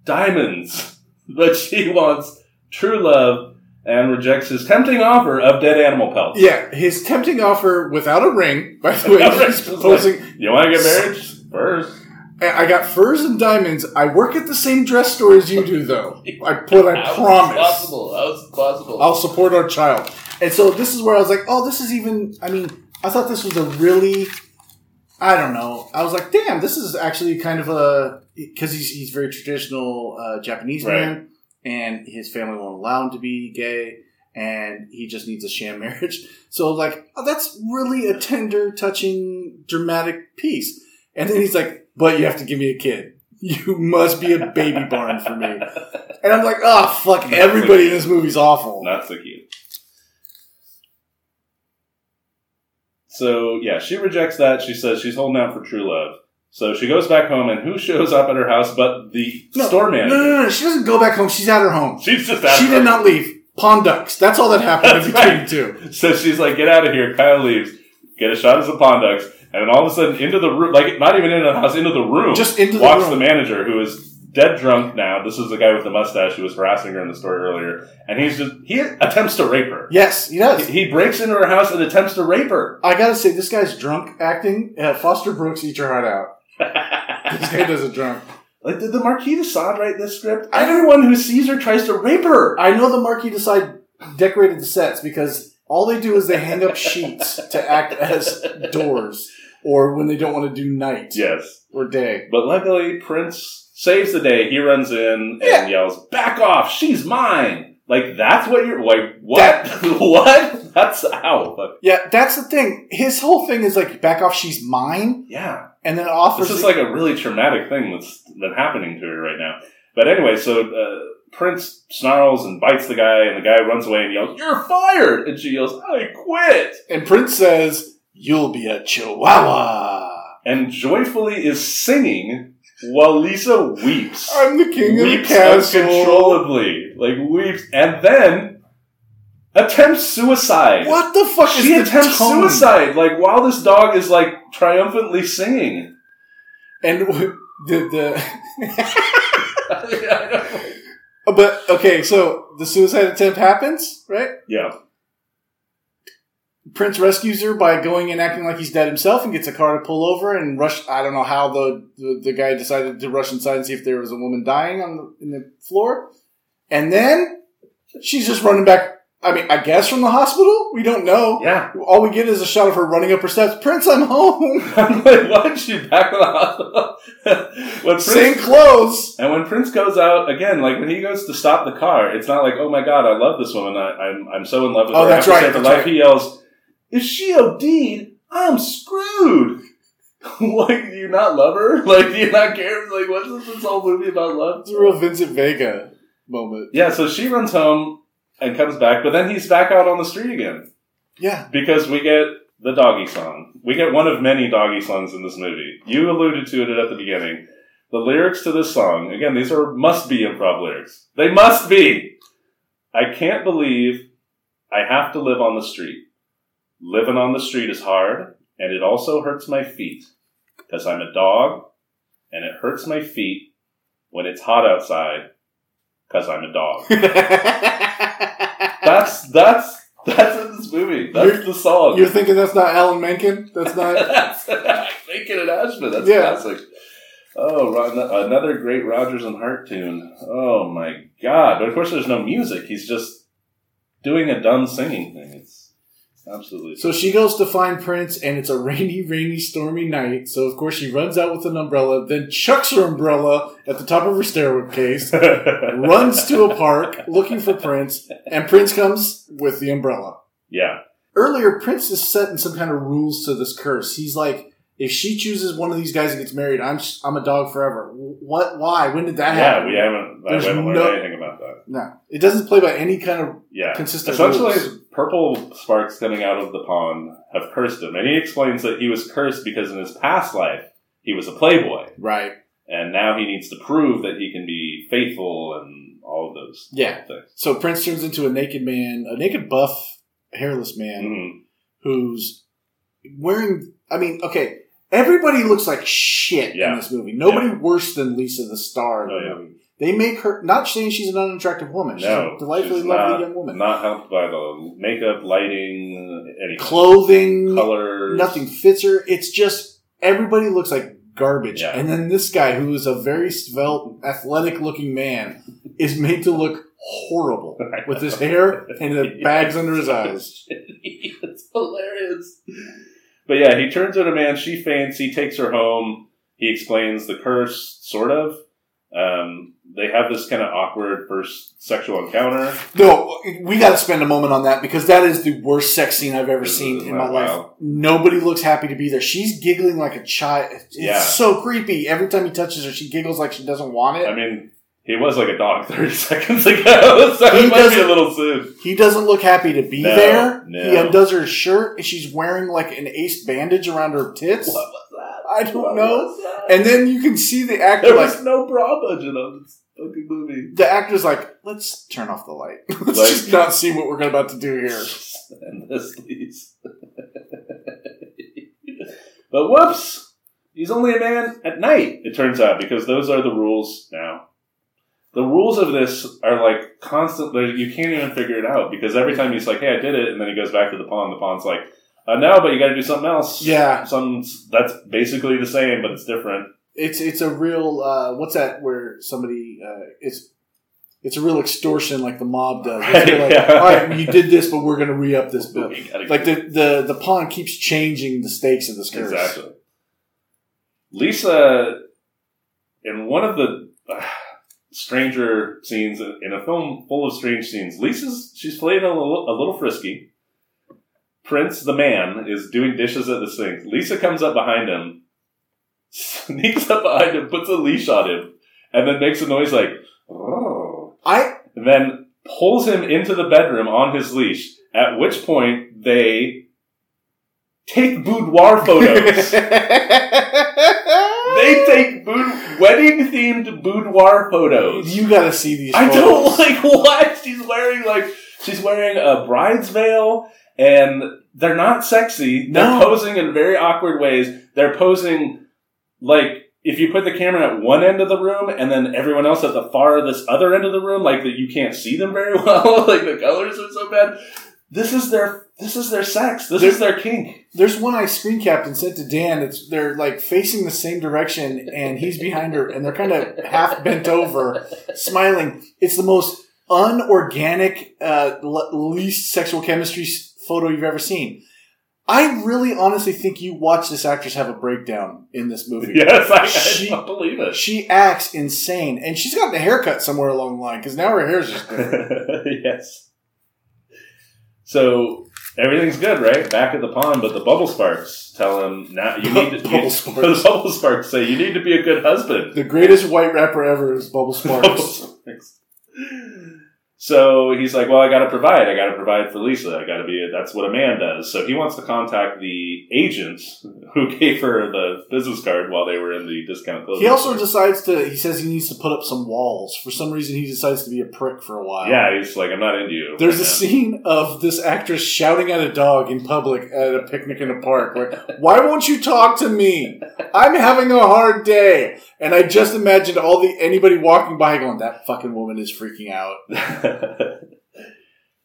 diamonds, but she wants true love and rejects his tempting offer of dead animal pelts. yeah, his tempting offer without a ring. By the way, Without a he's just proposing. You want to get married? Furs. I got furs and diamonds. I work at the same dress store as you do, though. I put. I How promise. possible? How is possible? I'll support our child. And so this is where I was like, oh, this is even. I mean, I thought this was a really. I don't know. I was like, damn, this is actually kind of a because he's he's very traditional uh, Japanese Right. man, and his family won't allow him to be gay, and he just needs a sham marriage. So like, oh, that's really a tender, touching, dramatic piece. And then he's like, but you have to give me a kid. You must be a baby barn for me. And I'm like, oh fuck, everybody in this movie's awful. Not so cute. So yeah, she rejects that. She says she's holding out for true love. So she goes back home, and who shows up at her house but the No, store manager? no, no, no. She doesn't go back home. She's at her home. She's just out She of did not leave. Pond ducks. That's all that happened between right. two. So she's like, "Get out of here!" Kyle leaves. Get a shot of some pond ducks, and then all of a sudden, into the room, like not even into the house, into the room, Just into the walks room. the manager, who is dead drunk now. This is the guy with the mustache who was harassing her in the story earlier, and he's just he attempts to rape her. Yes, he does. He breaks into her house and attempts to rape her. I gotta say, this guy's drunk acting. Uh, Foster Brooks, eat your heart out. This guy does it drunk. Like, did the Marquis de Sade write this script? Everyone who sees her tries to rape her. I know the Marquis de Sade decorated the sets because all they do is they hang up sheets to act as doors, or when they don't want to do night Yes. or day. But luckily, Prince saves the day. He runs in and Yeah. yells, Back off! She's mine! Like, that's what you're. Like, what? what? That's how. But, Yeah, that's the thing. His whole thing is like, back off, she's mine, yeah. and then offers. This is like a really traumatic thing that's been happening to her right now. But anyway, so uh, Prince snarls and bites the guy, and the guy runs away and yells, You're fired! And she yells, I quit! and Prince says, "You'll be a chihuahua." And joyfully is singing while Lisa weeps. I'm the king of the weeps castle. uncontrollably. Like, weeps. And then attempts suicide. What the fuck is She the attempts tone? suicide, like, while this dog is, like, triumphantly singing. And w- the the. yeah. But okay, so the suicide attempt happens, right? Prince rescues her by going and acting like he's dead himself and gets a car to pull over and rush. I don't know how the, the, the guy decided to rush inside and see if there was a woman dying on the, in the floor. And then she's just running back. I mean, I guess from the hospital? We don't know. Yeah. All we get is a shot of her running up her steps. Prince, I'm home. I'm like, why is she back in the hospital? when Prince, Same clothes. and when Prince goes out again, like when he goes to stop the car, it's not like, oh my god, I love this woman. I, I'm I'm so in love with her. Oh, her. that's I have to right, that's life. He yells, "If she OD'd, I'm screwed." like, do you not love her? Like, do you not care? Like, what's this, this whole movie about love? It's a real Vincent Vega moment. Yeah, so she runs home and comes back, but then he's back out on the street again Yeah. because we get the doggy song. We get one of many doggy songs in this movie. You alluded to it at the beginning. The lyrics to this song, again, these are must be improv lyrics. They must be. I can't believe I have to live on the street. Living on the street is hard, and it also hurts my feet because I'm a dog, and it hurts my feet when it's hot outside because I'm a dog. That's that's that's in this movie. That's You're- the song. You're thinking that's not Alan Menken? That's not. that's Menken and Ashman. That's Yeah. classic. Oh, another great Rodgers and Hart tune. Oh my god! But of course, there's no music. He's just doing a dumb singing thing. It's absolutely So she goes to find Prince, and it's a rainy, rainy, stormy night. So of course she runs out with an umbrella, then chucks her umbrella at the top of her staircase, runs to a park looking for Prince, and Prince comes with the umbrella. yeah. Earlier, Prince is setting some kind of rules to this curse. He's like, if she chooses one of these guys and gets married, I'm I'm a dog forever. What? Why? When did that Yeah, happen? Yeah, we haven't, I There's haven't learned no- anything about that. No, it doesn't play by any kind of Yeah. consistent Essentially, rules. Purple sparks coming out of the pond have cursed him. And he explains that he was cursed because in his past life, he was a playboy. right. And now he needs to prove that he can be faithful and all of those Yeah. things. So Prince turns into a naked man, a naked buff, hairless man. Mhm. who's wearing. I mean, okay, everybody looks like shit Yeah. in this movie. Nobody worse than Lisa, the star Oh, the yeah. They make her not saying she's an unattractive woman. She's No, a delightfully lovely not, young woman. Not helped by the makeup, lighting, any Clothing, colors. nothing fits her. It's just everybody looks like garbage. Yeah. And then this guy, who is a very svelte, athletic-looking man, is made to look horrible with his hair and the bags under his eyes. it's hilarious. But yeah, he turns out a man. She faints. He takes her home. He explains the curse, sort of. Um, they have this kind of awkward first sexual encounter. No, we got to spend a moment on that because that is the worst sex scene I've ever seen in my life. wild. Nobody looks happy to be there. She's giggling like a child. It's Yeah. so creepy. Every time he touches her, she giggles like she doesn't want it. I mean, he was like a dog 30 seconds ago, so He it might be a little soon. he doesn't look happy to be No, there. no. He undoes her shirt and she's wearing like an ace bandage around her tits. What was that? I don't What know. was that? And then you can see the actor there like was no bra budget on this fucking movie. the actor's like, let's turn off the light. let's Like- just not see what we're about to do here. and this leads. but whoops! He's only a man at night, it turns out, because those are the rules now. The rules of this are like constant, you can't even figure it out because every time he's like, hey, I did it, and then he goes back to the pond, the pond's like, uh, no, but you gotta do something else. Yeah. Some, that's basically the same, but it's different. It's it's a real uh, what's that where somebody uh, it's it's a real extortion like the mob does. Right, like, yeah. All right, you did this, but we're going to re up this bill. Like the, the the pawn keeps changing the stakes of this curse. Exactly. Lisa, in one of the stranger scenes in a film full of strange scenes, Lisa's she's playing a little, a little frisky. Prince, the man, is doing dishes at the sink. Lisa comes up behind him, sneaks up behind him, puts a leash on him, and then makes a noise like, oh. I And then pulls him into the bedroom on his leash, at which point they take boudoir photos. They take boud- wedding themed boudoir photos. you got to see these. I don't like what she's wearing. Like she's wearing a bride's veil, and they're not sexy. They're No. posing in very awkward ways. They're posing like if you put the camera at one end of the room and then everyone else at the farthest other end of the room, like that you can't see them very well. like the colors are so bad. This is their this is their sex. This is their kink. There's one I screen capped and sent to Dan. It's they're like facing the same direction, and he's behind her, and they're kind of half bent over, smiling. It's the most unorganic, uh, least sexual chemistry photo you've ever seen. I really, honestly think you watch this actress have a breakdown in this movie. Yes, I, I She- don't believe it. She acts insane, and she's gotten a haircut somewhere along the line because now her hair's just different. yes. So everything's good, right? Back at the pond, but the bubble sparks tell him now you need to. Bubble you- sparks. The bubble sparks say you need to be a good husband. the greatest white rapper ever is Bubble Bubble Sparks. So he's like, "Well, I got to provide. I got to provide for Lisa. I got to be. A, that's what a man does." So he wants to contact the agent who gave her the business card while they were in the discount clothing. He also store. decides to. He says he needs to put up some walls. For some reason, he decides to be a prick for a while. yeah, he's like, "I'm not into you." There's right a scene of this actress shouting at a dog in public at a picnic in a park. Like, why won't you talk to me? I'm having a hard day. And I just imagined all the anybody walking by going, that fucking woman is freaking out.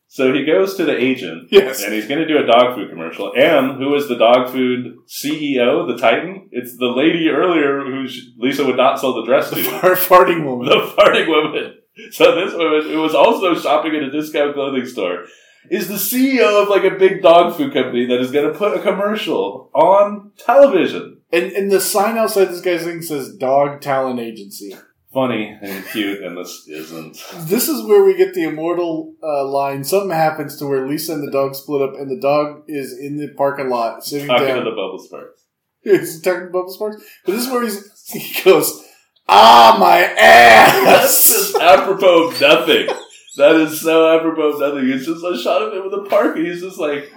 So he goes to the agent, Yes. and he's going to do a dog food commercial. And who is the dog food CEO, the Titan? It's the lady earlier who Lisa would not sell the dress to, Our farting woman. the farting woman. So this woman, who was also shopping at a discount clothing store, is the CEO of like a big dog food company that is going to put a commercial on television. And, and the sign outside this guy's thing says Dog Talent Agency. Funny and cute, and this isn't. This is where we get the immortal uh, line. Something happens to where Lisa and the dog split up, and the dog is in the parking lot sitting Talking down. to the bubble sparks. It's talking to Bubble Sparks. But this is where he's, he goes, Ah, my ass." That's just apropos of nothing. That is so apropos of nothing. It's just a shot of him in the park, and he's just like,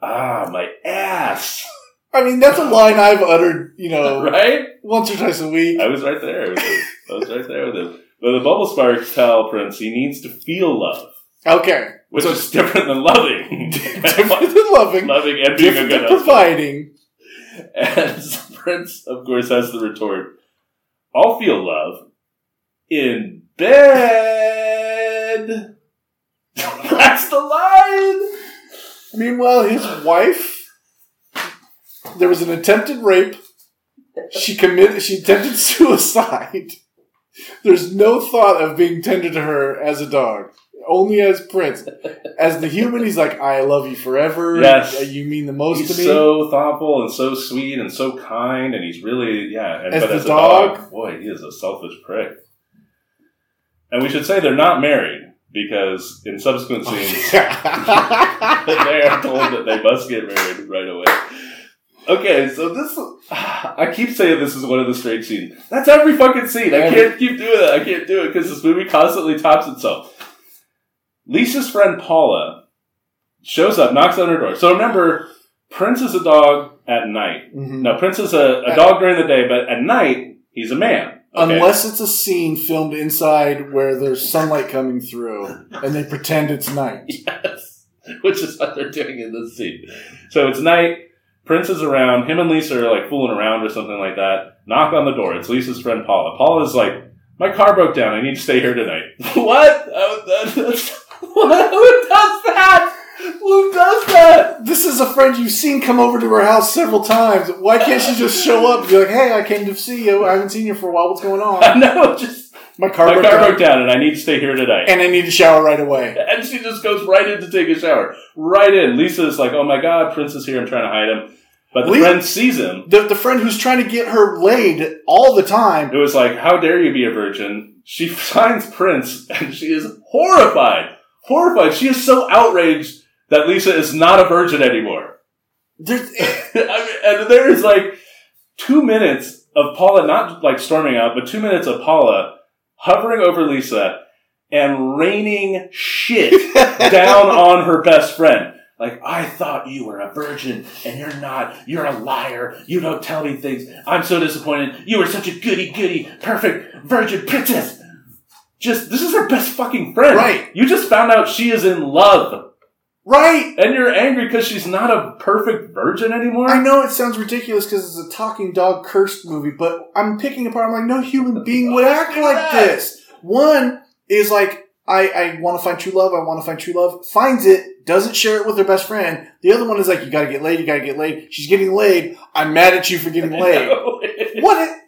ah, my ass. I mean, that's a line I've uttered, you know, Right? once or twice a week. I was right there with. I was right there with him. But the bubble sparks tell Prince he needs to feel love, Okay. which So- is different than loving. Different than loving, loving and being a good providing. And Prince, of course, has the retort I'll feel love in bed. That's the line. Meanwhile, his wife, there was an attempted rape. She committed. She attempted suicide. There's no thought of being tender to her as a dog. Only as Prince. As the human, he's like, "I love you forever. Yes. Uh, you mean the most He's to me." so thoughtful and so sweet and so kind, and he's really yeah. And, As but the as a dog- dog, boy, he is a selfish prick. And we should say they're not married because in subsequent oh, scenes they are told that they must get married right away. Okay, so this I keep saying this is one of the strange scenes. That's every fucking scene. I can't keep doing that. I can't do it because this movie constantly tops itself. Lisa's friend Paula shows up, knocks on her door. So remember, Prince is a dog at night. Mhm. No, Prince is a, a dog during the day, but at night he's a man. Okay? Unless it's a scene filmed inside where there's sunlight coming through, and they pretend it's night. Yes. Which is what they're doing in this scene. So it's night. Prince is around. Him and Lisa are like fooling around or something like that. Knock on the door. It's Lisa's friend Paula. Paula's like, my car broke down. I need to stay here tonight. what? Oh, that- what? Who does that? Who does that? This is a friend you've seen come over to her house several times. Why can't she just show up and be like, "Hey, I came to see you. I haven't seen you for a while. What's going on?" no, just My car, my broke, car down, broke down and I need to stay here tonight. and I need to shower right away. And she just goes right in to take a shower. Right in. Lisa's like, oh my god, Prince is here. I'm trying to hide him. But the Lisa- friend sees him. The, the friend who's trying to get her laid all the time. It was like, how dare you be a virgin? She finds Prince and she is horrified. Horrified. She is so outraged that Lisa is not a virgin anymore. There's, I mean, and there is like two minutes of Paula, not like storming out, but two minutes of Paula hovering over Lisa and raining shit down on her best friend. Like, I thought you were a virgin and you're not. You're a liar. You don't tell me things. I'm so disappointed. You were such a goody goody, perfect virgin princess. Just, this is her best fucking friend. Right. You just found out she is in love. Right. And you're angry because she's not a perfect virgin anymore? I know it sounds ridiculous because it's a talking dog cursed movie, but I'm picking apart. I'm like, no human being would act like this. One is like, I, I want to find true love. I want to find true love. Finds it, doesn't share it with her best friend. The other one is like, you got to get laid. You got to get laid. She's getting laid. I'm mad at you for getting laid. what?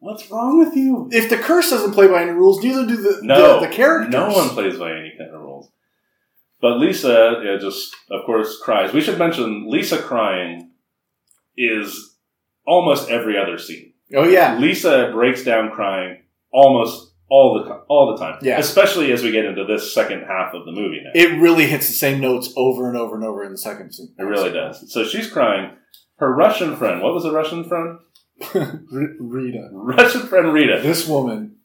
What's wrong with you? If the curse doesn't play by any rules, neither do the No, the, the characters. No one plays by any kind of rules. But Lisa, yeah, just of course cries. We should mention Lisa crying is almost every other scene. Oh yeah, Lisa breaks down crying almost all the all the time. Yeah. especially as we get into this second half of the movie. Now it really hits the same notes over and over and over in the second scene. it really does. So she's crying. Her Russian friend. What was the Russian friend? R- Rita, Russian friend Rita. this woman.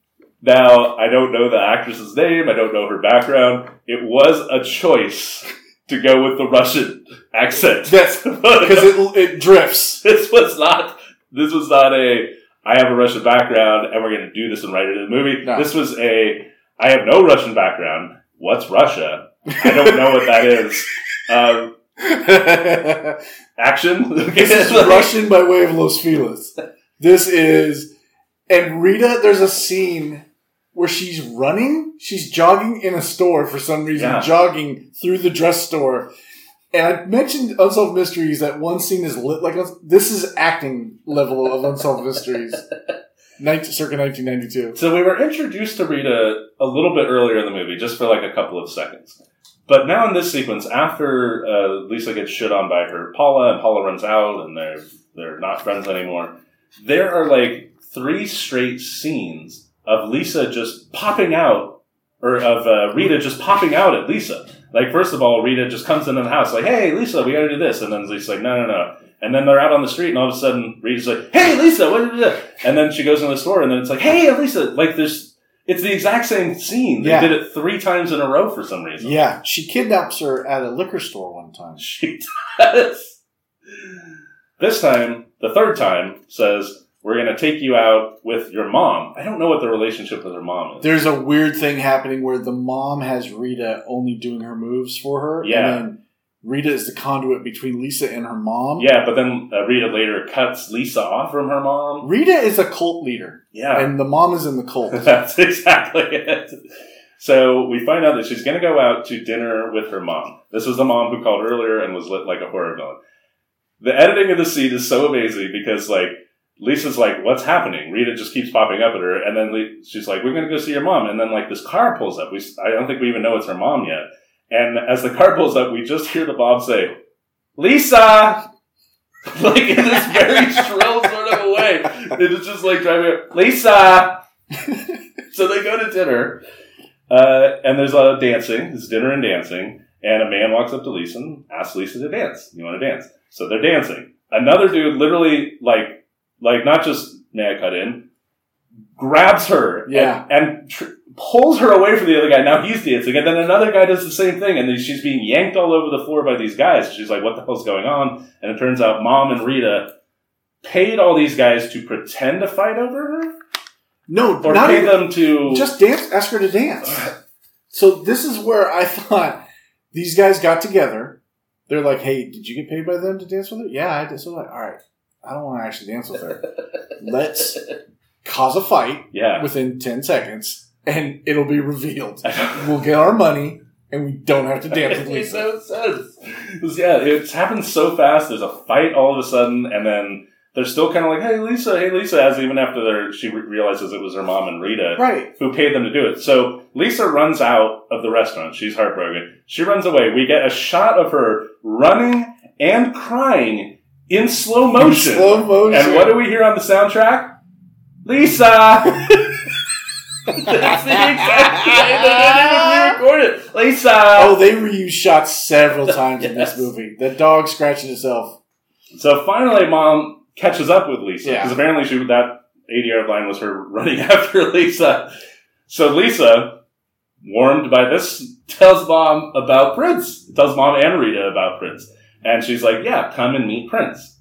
Now, I don't know the actress's name. I don't know her background. It was a choice to go with the Russian accent. That's because it it drifts. this was not. This was not a. I have a Russian background, and we're going to do this and write it in the movie. No. This was a. I have no Russian background. What's Russia? I don't know what that is. Um, action. This is Russian by way of Los Feliz. This is, and Rita. There's a scene where she's running. She's jogging in a store for some reason, Yeah. jogging through the dress store. And I mentioned Unsolved Mysteries that one scene is lit like this is acting level of Unsolved Mysteries. 19, circa 1992. So we were introduced to Rita a little bit earlier in the movie, just for like a couple of seconds. But now in this sequence, after uh, Lisa gets shit on by her Paula, and Paula runs out, and they're they're not friends anymore. There are like three straight scenes of Lisa just popping out, or of uh, Rita just popping out at Lisa. Like first of all, Rita just comes into the house like, "Hey, Lisa, we got to do this," and then Lisa's like, "No, no, no." And then they're out on the street, and all of a sudden, Rita's like, "Hey, Lisa, what did you do?" And then she goes in the store, and then it's like, "Hey, Lisa!" Like there's, it's the exact same scene. They Yeah. did it three times in a row for some reason. Yeah, she kidnaps her at a liquor store one time. She does. This time, the third time, says, We're going to take you out with your mom. I don't know what the relationship with her mom is. There's a weird thing happening where the mom has Rita only doing her moves for her. Yeah. And then Rita is the conduit between Lisa and her mom. Yeah, but then uh, Rita later cuts Lisa off from her mom. Rita is a cult leader, Yeah, and the mom is in the cult. that's exactly it. So we find out that she's going to go out to dinner with her mom. This was the mom who called earlier and was lit like a horror villain. The editing of the scene is so amazing because like Lisa's like, "What's happening?" Rita just keeps popping up at her, and then she's like, "We're going to go see your mom." And then like this car pulls up. We I don't think we even know it's her mom yet. And as the car pulls up, we just hear the Bob say, "Lisa." like in this very shrill sort of a way. It is just like driving up, Lisa. so they go to dinner, uh, and there's a lot of dancing. It's dinner and dancing, and a man walks up to Lisa and asks Lisa to dance. You want to dance? So they're dancing. Another dude, literally, like, like not just may I cut in, grabs her, and- Yeah. and, tr- pulls her away from the other guy. Now he's dancing, and then another guy does the same thing, and then she's being yanked all over the floor by these guys. She's like, "What the hell's going on?" And it turns out, Mom and Rita paid all these guys to pretend to fight over her, No, or not paid even, them to just dance. Ask her to dance. So this is where I thought these guys got together. They're like, "Hey, did you get paid by them to dance with her?" Yeah, I did. So like, all right, I don't want to actually dance with her. Let's cause a fight yeah. within ten seconds, and it'll be revealed. We'll get our money, and we don't have to dance with Lisa. sense. It's- Yeah, it's happened so fast. There's a fight all of a sudden, and then they're still kind of like, "Hey, Lisa, hey, Lisa," as even after she re- realizes it was her mom and Rita Right. who paid them to do it. So Lisa runs out of the restaurant. She's heartbroken. She runs away. We get a shot of her running and crying in slow motion. Slow motion. And what do we hear on the soundtrack? Lisa. That's the exact way that they re-record it. Lisa. Oh, they reuse shots several times in this movie. The dog scratching itself. So finally, mom catches up with Lisa Yeah. because apparently she that yard line was her running after Lisa. So Lisa, warmed by this, tells mom about Prince. Tells mom and Rita about Prince, and she's like, "Yeah, come and meet Prince."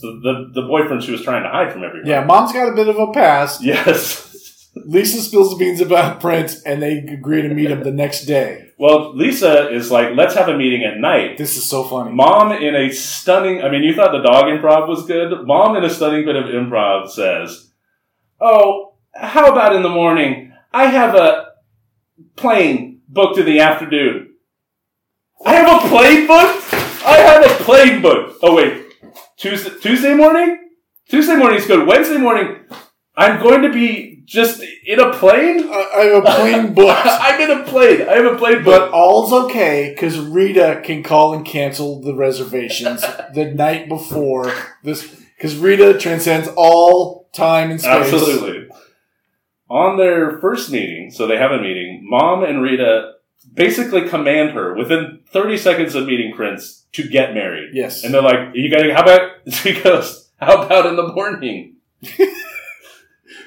The, the, the boyfriend she was trying to hide from everyone. Yeah, mom's got a bit of a past. Yes. Lisa spills the beans about Prince, and they agree to meet him the next day. Well, Lisa is like, let's have a meeting at night. This is so funny. Mom, in a stunning, I mean, you thought the dog improv was good. Mom, in a stunning bit of improv, says, Oh, how about in the morning? I have a plane booked in the afternoon. I have a plane booked? I have a plane book. Oh, wait. Tuesday, Tuesday morning? Tuesday morning is good. Wednesday morning, I'm going to be just in a plane? I, I have a plane book. I'm in a plane. I have a plane But all's okay because Rita can call and cancel the reservations the night before this. Because Rita transcends all time and space. Absolutely. On their first meeting, so they have a meeting, Mom and Rita basically command her within 30 seconds of meeting Prince to get married. Yes. And they're like, you gotta, how about, she goes, how about in the morning?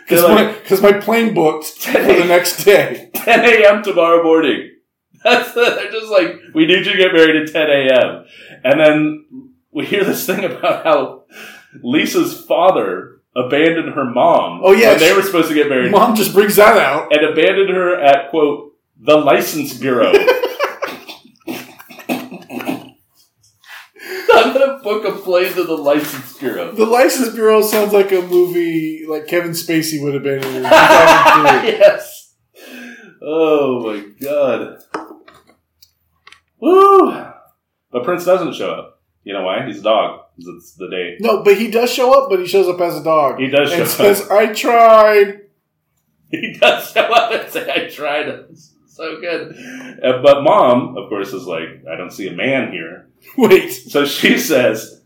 Because my, like, 'cause my plane booked for the next day. 10 a.m. tomorrow morning. That's the, they're just like, we need you to get married at 10 a.m. And then we hear this thing about how Lisa's father abandoned her mom Oh, yeah, when they were supposed to get married. Mom just brings that out. and abandoned her at quote the license bureau. I'm gonna book a plane to the license bureau. The License Bureau sounds like a movie like Kevin Spacey would have been in yes. Oh my god. Woo! But Prince doesn't show up. You know why? He's a dog. It's the day. No, but he does show up, but he shows up as a dog. He does show and up. says, I tried. He does show up and say, I tried. So good. Uh, but mom, of course, is like, I don't see a man here. Wait. So she says,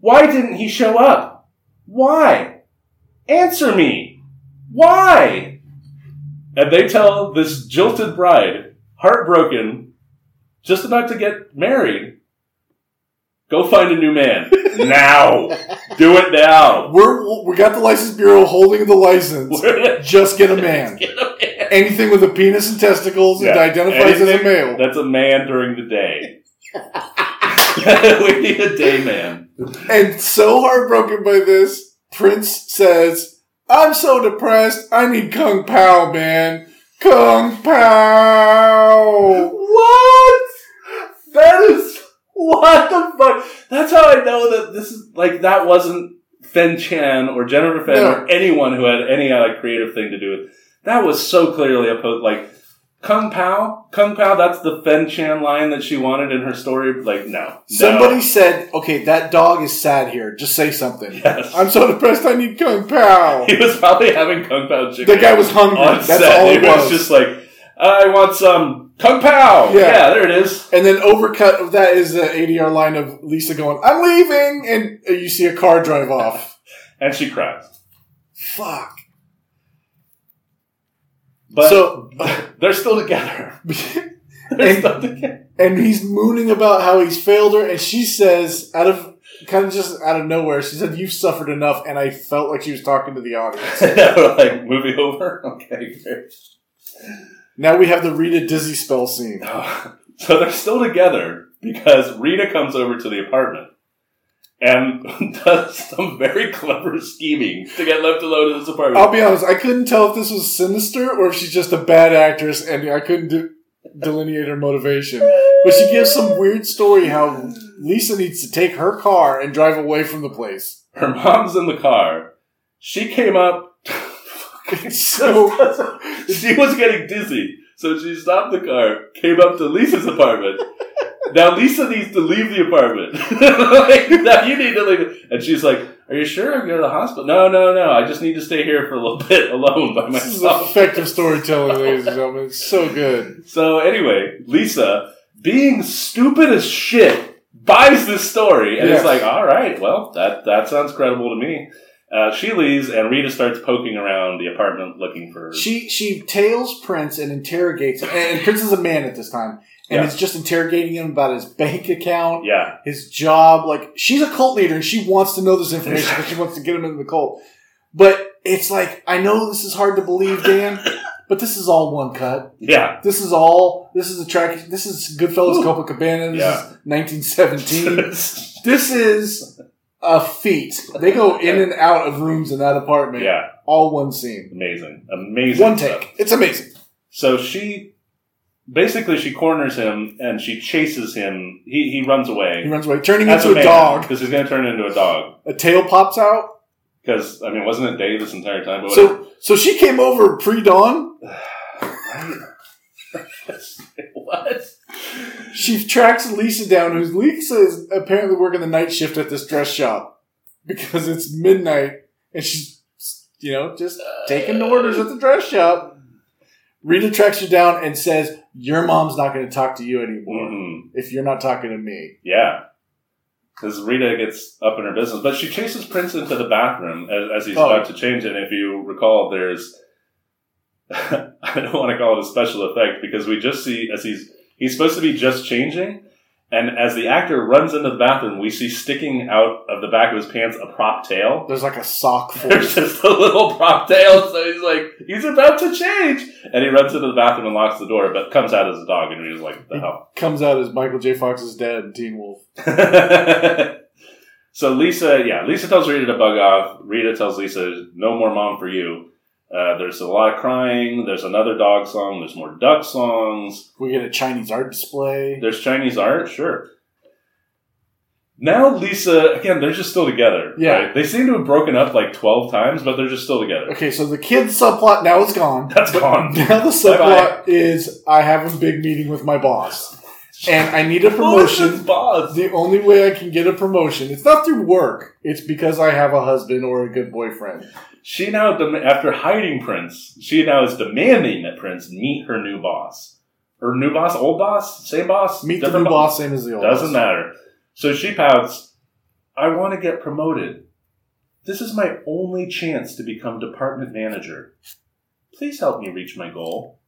Why didn't he show up? Why? Answer me. Why? And they tell this jilted bride, heartbroken, just about to get married, go find a new man. now. Do it now. We're, we got the license bureau holding the license. Just get a man. Get a man. Anything with a penis and testicles and Yeah. identifies as a Anything male. That's a man during the day. we need a day man. And so heartbroken by this, Prince says, I'm so depressed, I need Kung Pao, man. Kung Pao! What? That is what the fuck? That's how I know that this is like that wasn't Fen Tian or Jennifer Fen No. or anyone who had any uh, creative thing to do with. That was so clearly a post like Kung Pao. Kung Pao. That's the Fen Tian line that she wanted in her story. Like no, Somebody No. said, okay, that dog is sad here. Just say something. Yes. I'm so depressed, I need Kung Pao. He was probably having Kung Pao chicken. The guy was hungry. on That's set. all He it was. just like I want some Kung Pao. Yeah. yeah there it is. and then overcut of that is the ADR line of Lisa going, I'm leaving! And you see a car drive off. And she cries. Fuck. But So- they're still together. They're And- still together. and he's mooning about how he's failed her, and she says, out of kind of just out of nowhere, she said, "You've suffered enough," and I felt like she was talking to the audience. like movie over. Okay, great. now we have the Rita Dizzy spell scene. So they're still together because Rita comes over to the apartment and does some very clever scheming to get left alone in this apartment. I'll be honest, I couldn't tell if this was sinister or if she's just a bad actress, and I couldn't de- delineate her motivation. But she gives some weird story how Lisa needs to take her car and drive away from the place. Her mom's in the car. She came up. So she was getting dizzy, so she stopped the car, came up to Lisa's apartment. Now Lisa needs to leave the apartment. like, now you need to leave. And she's like, "Are you sure I'm going to the hospital?" No, no, no. I just need to stay here for a little bit alone by this is myself. effective storytelling, ladies and gentlemen. It's so good. So anyway, Lisa, being stupid as shit, buys this story and Yes. it's like, all right, well, that that sounds credible to me. Uh, she leaves, and Rita starts poking around the apartment looking for. She she tails Prince and interrogates him. And Prince is a man at this time. And Yeah. it's just interrogating him about his bank account, yeah, his job. Like she's a cult leader and she wants to know this information because she wants to get him into the cult. But it's like I know this is hard to believe, Dan, but this is all one cut. yeah. This is all. This is a track. This is Goodfellas, Ooh. Copacabana. This Yeah. is 1917. this is a feat. They go in and out of rooms in that apartment. yeah, All one scene, amazing, amazing. one stuff. take. It's amazing. So she basically she corners him and she chases him. He he runs away. He runs away, turning as into a, man, dog. because he's going to turn into a dog. A tail pops out. Because I mean, wasn't it day this entire time? But So, so she came over pre-dawn. what? She tracks Lisa down, who's Lisa is apparently working the night shift at this dress shop because it's midnight, and she's you know just taking orders at the dress shop. Rita tracks you down and says, "Your mom's not going to talk to you anymore Mhm. if you're not talking to me." Yeah. Because Rita gets up in her business, but she chases Prince into the bathroom as, as he's Oh. about to change it. And if you recall, there's I don't want to call it a special effect because we just see as he's he's supposed to be just changing, and as the actor runs into the bathroom, we see sticking out of the back of his pants a prop tail. There's like a sock full. There's just a little prop tail, so he's like, he's about to change, and he runs into the bathroom and locks the door, but comes out as a dog, and he's like, "The hell." Comes out as Michael J. Fox's dad in Teen Wolf. so Lisa, yeah, Lisa tells Rita to bug off. Rita tells Lisa, "No more mom for you." Uh, there's a lot of crying. There's another dog song. There's more duck songs. We get a Chinese art display. There's Chinese art, sure. Now Lisa, again, they're just still together. Yeah. right? They seem to have broken up like 12 times, but they're just still together. Okay, so the kid's subplot now is gone. That's gone. Now the subplot is I have a big meeting with my boss, and I need a promotion. Boss. The only way I can get a promotion, it's not through work. It's because I have a husband or a good boyfriend. She now, after hiding Prince, she now is demanding that Prince meet her new boss. Her new boss, old boss, same boss, Meet the new boss, same as the old. Doesn't boss. matter. So she pouts. I want to get promoted. This is my only chance to become department manager. Please help me reach my goal.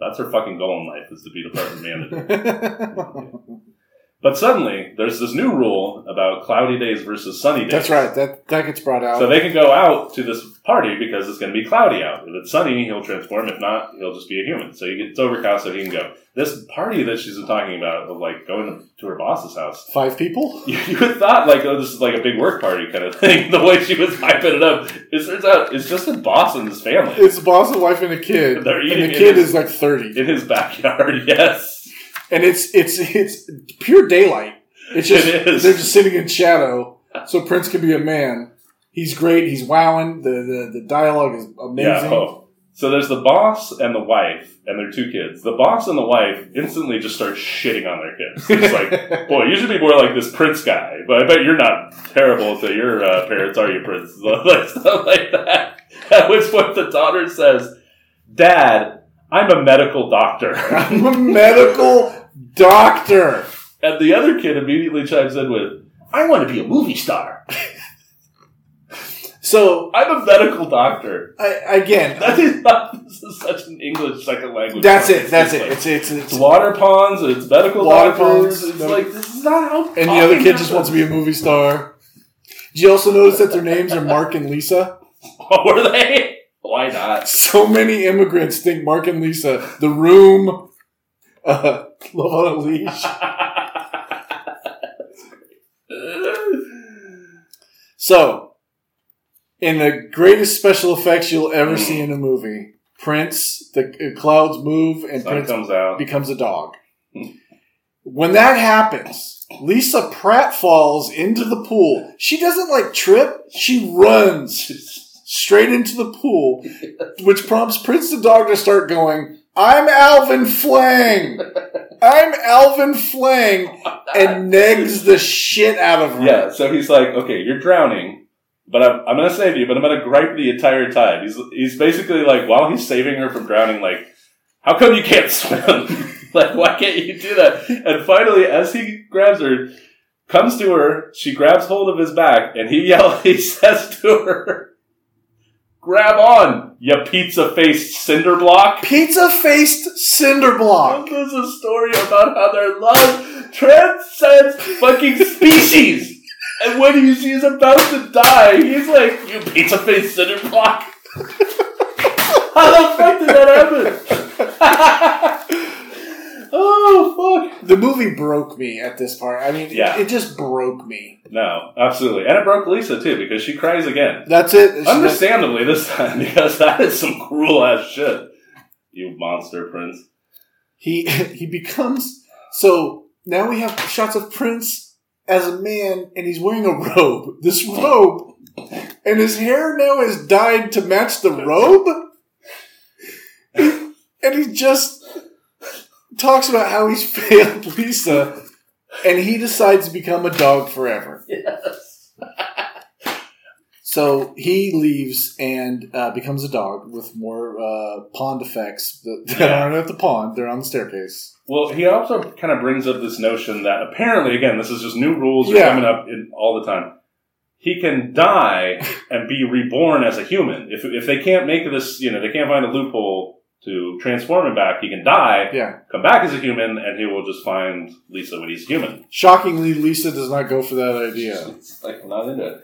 That's her fucking goal in life is to be department manager. But suddenly, there's this new rule about cloudy days versus sunny days. That's right. That that gets brought out. So they can go out to this party because it's going to be cloudy out. If it's sunny, he'll transform. If not, he'll just be a human. So he gets overcast so he can go. This party that she's been talking about, of like going to her boss's house, Five people. you, you would thought like, oh, this is like a big work party kind of thing. The way she was hyping it up, it turns out it's just a boss and his family It's the boss, and wife, and a kid. They're and eating the kid his- is like thirty, in his backyard. Yes, and it's it's it's pure daylight. It's just It is. they're just sitting in shadow, so Prince can be a man. He's great. He's wowing. The the, the dialogue is amazing. yeah. Oh. So there's the boss and the wife and their two kids. The boss and the wife instantly just start shitting on their kids. It's like, boy, you should be more like this Prince guy. But I bet you're not terrible to your uh, parents, are you, Prince? like stuff like that. At which point the daughter says, "Dad, I'm a medical doctor," I'm a medical doctor. and the other kid immediately chimes in with, "I want to be a movie star. So I'm a medical doctor." I, again, That is not. This is such an English second language. that's it. That's it. like- It's it's, it's It's water ponds, it's medical Water doctors. ponds, It's no- like this is not how. and the other kid just wants to be a movie star. Did you also notice that their names are Mark and Lisa? Oh, were they? Why not? So many immigrants think Mark and Lisa, The Room, uh, Love on a Leash. So, in the greatest special effects you'll ever see in a movie, Prince, the uh, clouds move, and Sun Prince comes out. becomes a dog. When that happens, Lisa Pratt falls into the pool. She doesn't like trip, she runs straight into the pool, which prompts Prince the dog to start going, I'm Alvin Flang! I'm Alvin Flang! And negs the shit out of her. Yeah, so he's like, okay, you're drowning, but I'm, I'm gonna save you, but I'm gonna gripe the entire time. He's he's basically like, while he's saving her from drowning, like, how come you can't swim? like, why can't you do that? And finally, as he grabs her, comes to her, she grabs hold of his back, and he yells, he says to her, grab on, you pizza faced cinder block. Pizza faced cinder block. There's a story about how their love transcends fucking species. And when he, she's about to die, he's like, "You pizza faced cinder block." how the fuck did that happen? The movie broke me at this part. I mean, Yeah. it just broke me. No, absolutely, and it broke Lisa too because she cries again. That's it. She- Understandably this time because that is some cruel ass shit. You monster prince. he he becomes so now we have shots of Prince as a man and he's wearing a robe. This robe and his hair now is dyed to match the robe. and he just talks about how he's failed Lisa and he decides to become a dog forever. Yes. So he leaves and uh, becomes a dog with more uh, pond effects that, that Yeah. aren't at the pond; they're on the staircase. Well, he also kind of brings up this notion that apparently, again, this is just new rules are Yeah. coming up in, all the time. He can die and be reborn as a human. If, if they can't make this, you know, they can't find a loophole to transform him back, he can die, Yeah. come back as a human, and he will just find Lisa when he's human. Shockingly, Lisa does not go for that idea. It's like, I'm not into it.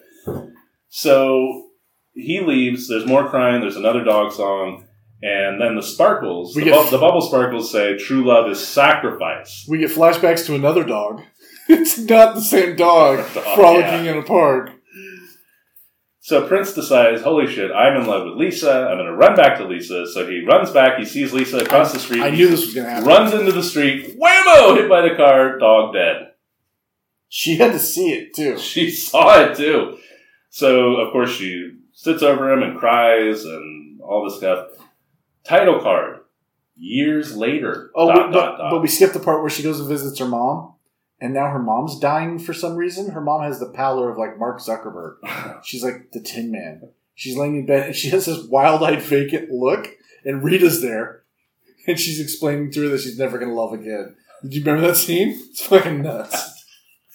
So he leaves, there's more crying, there's another dog song, and then the sparkles, We the, get- bu- the bubble sparkles say, true love is sacrifice. We get flashbacks to another dog. It's not the same dog frolicking in a park. So Prince decides, holy shit, I'm in love with Lisa. I'm going to run back to Lisa. So he runs back. He sees Lisa across the street. I knew this was going to happen. runs into the street. Whammo! Hit by the car. Dog dead. She had to see it too. She saw it too. So of course she sits over him and cries and all this stuff. Title card. Years later. Oh, dot, but, dot, dot. but we skipped the part where she goes and visits her mom, and now her mom's dying for some reason. Her mom has the pallor of like Mark Zuckerberg. She's like the Tin Man. She's laying in bed and she has this wild-eyed, vacant look, and Rita's there, and she's explaining to her that she's never gonna love again. Did you remember that scene? It's fucking nuts.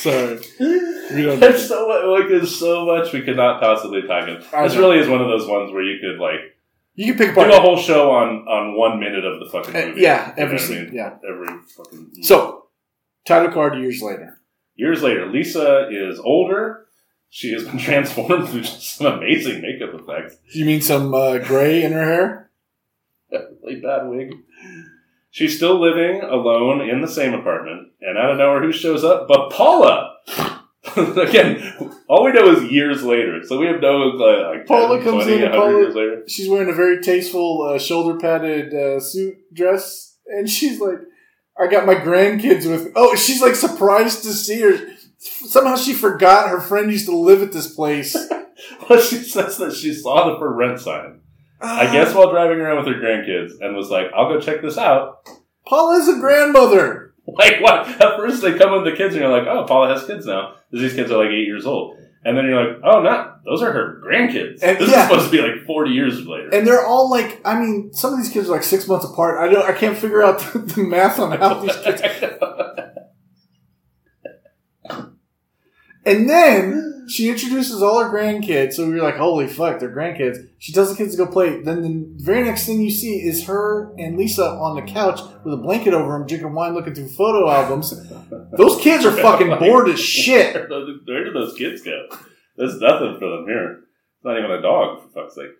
Sorry, we don't. There's so much, like there's so much we could not possibly talk about. This really is one of those ones where you could like You could pick do a whole show on on one minute of the fucking Uh, movie. yeah, You know every I scene, mean? yeah. every fucking. So, title card years later. years later, Lisa is older. She has been transformed through just some amazing makeup effects. You mean some uh, gray in her hair? really bad wig. She's still living alone in the same apartment, and out of nowhere, who shows up? But Paula. Again, all we know is years later, so we have no uh, like Paula 10, comes 20, in Paula- years later. she's wearing a very tasteful uh, shoulder padded uh, suit dress, and she's like, "I got my grandkids with." Oh, she's like surprised to see her. Somehow she forgot her friend used to live at this place. Well, she says that she saw the for rent sign. I ah. guess while driving around with her grandkids, and was like, "I'll go check this out." Paula's a grandmother. Like what? At first, they come with the kids, and you're like, "Oh, Paula has kids now." Because these kids are like eight years old, and then you're like, "Oh, not those are her grandkids." And- this yeah. is supposed to be like forty years later. And they're all like, I mean, some of these kids are like six months apart. I don't, I can't figure out the, the math on how these kids. And then she introduces all her grandkids, so we were like, "Holy fuck, they're grandkids." She tells the kids to go play. Then the very next thing you see is her and Lisa on the couch with a blanket over them, drinking wine, looking through photo albums. Those kids are fucking bored as shit. Where do where do those kids go? There's nothing for them here. It's not even a dog, for fuck's sake.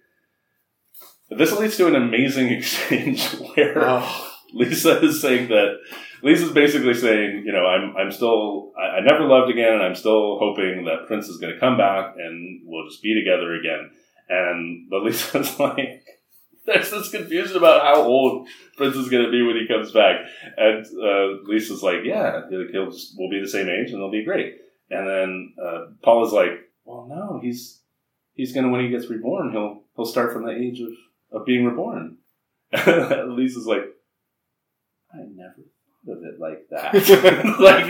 But this leads to an amazing exchange where Oh, Lisa is saying that Lisa's basically saying, you know, I'm I'm still I, I never loved again, and I'm still hoping that Prince is going to come back and we'll just be together again. And but Lisa's like, there's this confusion about how old Prince is going to be when he comes back, and uh, Lisa's like, yeah, he'll just, we'll be the same age and they'll be great. And then uh, Paul is like, well, no, he's he's going to when he gets reborn, he'll he'll start from the age of of being reborn. Lisa's like, I never of it like that. like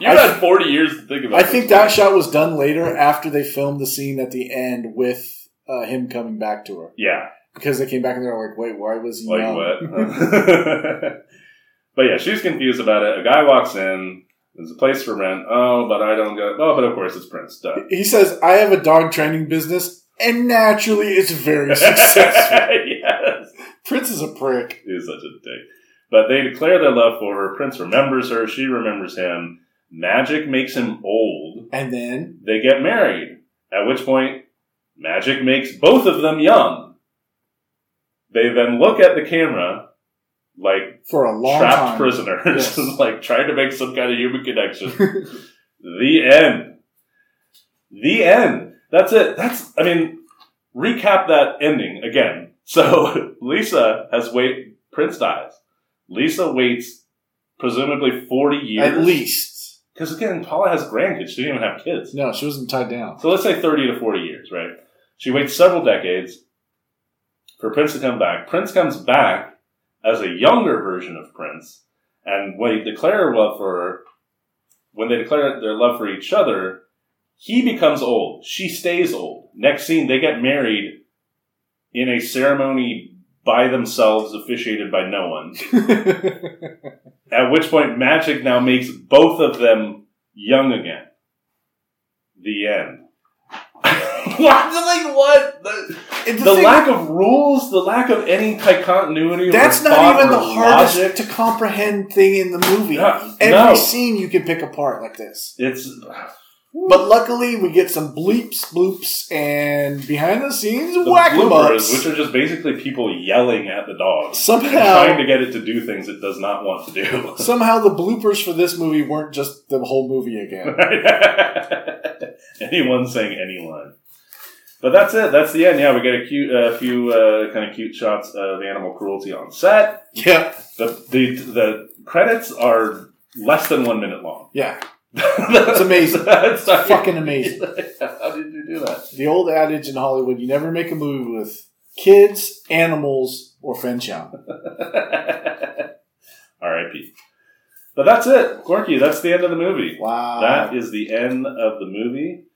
you I- had forty years to think about. I think that shot was done later after they filmed the scene at the end with uh, him coming back to her Yeah, because they came back and they're like, "Wait, why was he like young?" what? but yeah, she's confused about it. A guy walks in. There's a place for rent. Oh, but I don't go. Oh, but of course it's Prince. Duh. He says, "I have a dog training business, and naturally, it's very successful." yes. Prince is a prick. He's such a dick. But they declare their love for her. Prince remembers her. She remembers him. Magic makes him old. And then They get married. At which point, magic makes both of them young. They then look at the camera like for a long trapped time, prisoners, Yes. like trying to make some kind of human connection. the end. The end. That's it. That's, I mean, recap that ending again. So Lisa has wait. Prince dies. Lisa waits presumably 40 years. at least. Because again, Paula has grandkids. She didn't even have kids. No, she wasn't tied down. So let's say 30 to 40 years, right? She waits several decades for Prince to come back. Prince comes back as a younger version of Prince. And when they declare love for her, when they declare their love for each other, he becomes old. She stays old. Next scene, they get married in a ceremony by themselves, officiated by no one. At which point, magic now makes both of them young again. The end. what? Like what? The, And the thing- lack of rules, the lack of any type continuity. That's or not even or the hardest logic. to comprehend thing in the movie. No, Every no. scene you can pick apart like this. It's But luckily, we get some bleeps, bloops, and behind the scenes the whack bloopers, which are just basically people yelling at the dog, Somehow, trying to get it to do things it does not want to do. somehow the bloopers for this movie weren't just the whole movie again. Anyone saying any line. But that's it. That's the end. Yeah, we get a cute, uh, few uh, kind of cute shots of animal cruelty on set. yeah, The, the the credits are less than one minute long. yeah. It's amazing. That's Fucking amazing. How did you do that? The old adage in Hollywood: you never make a movie with kids, animals, or Fen Tian. R.I.P. But that's it, Corky. That's the end of the movie. Wow. That is the end of the movie.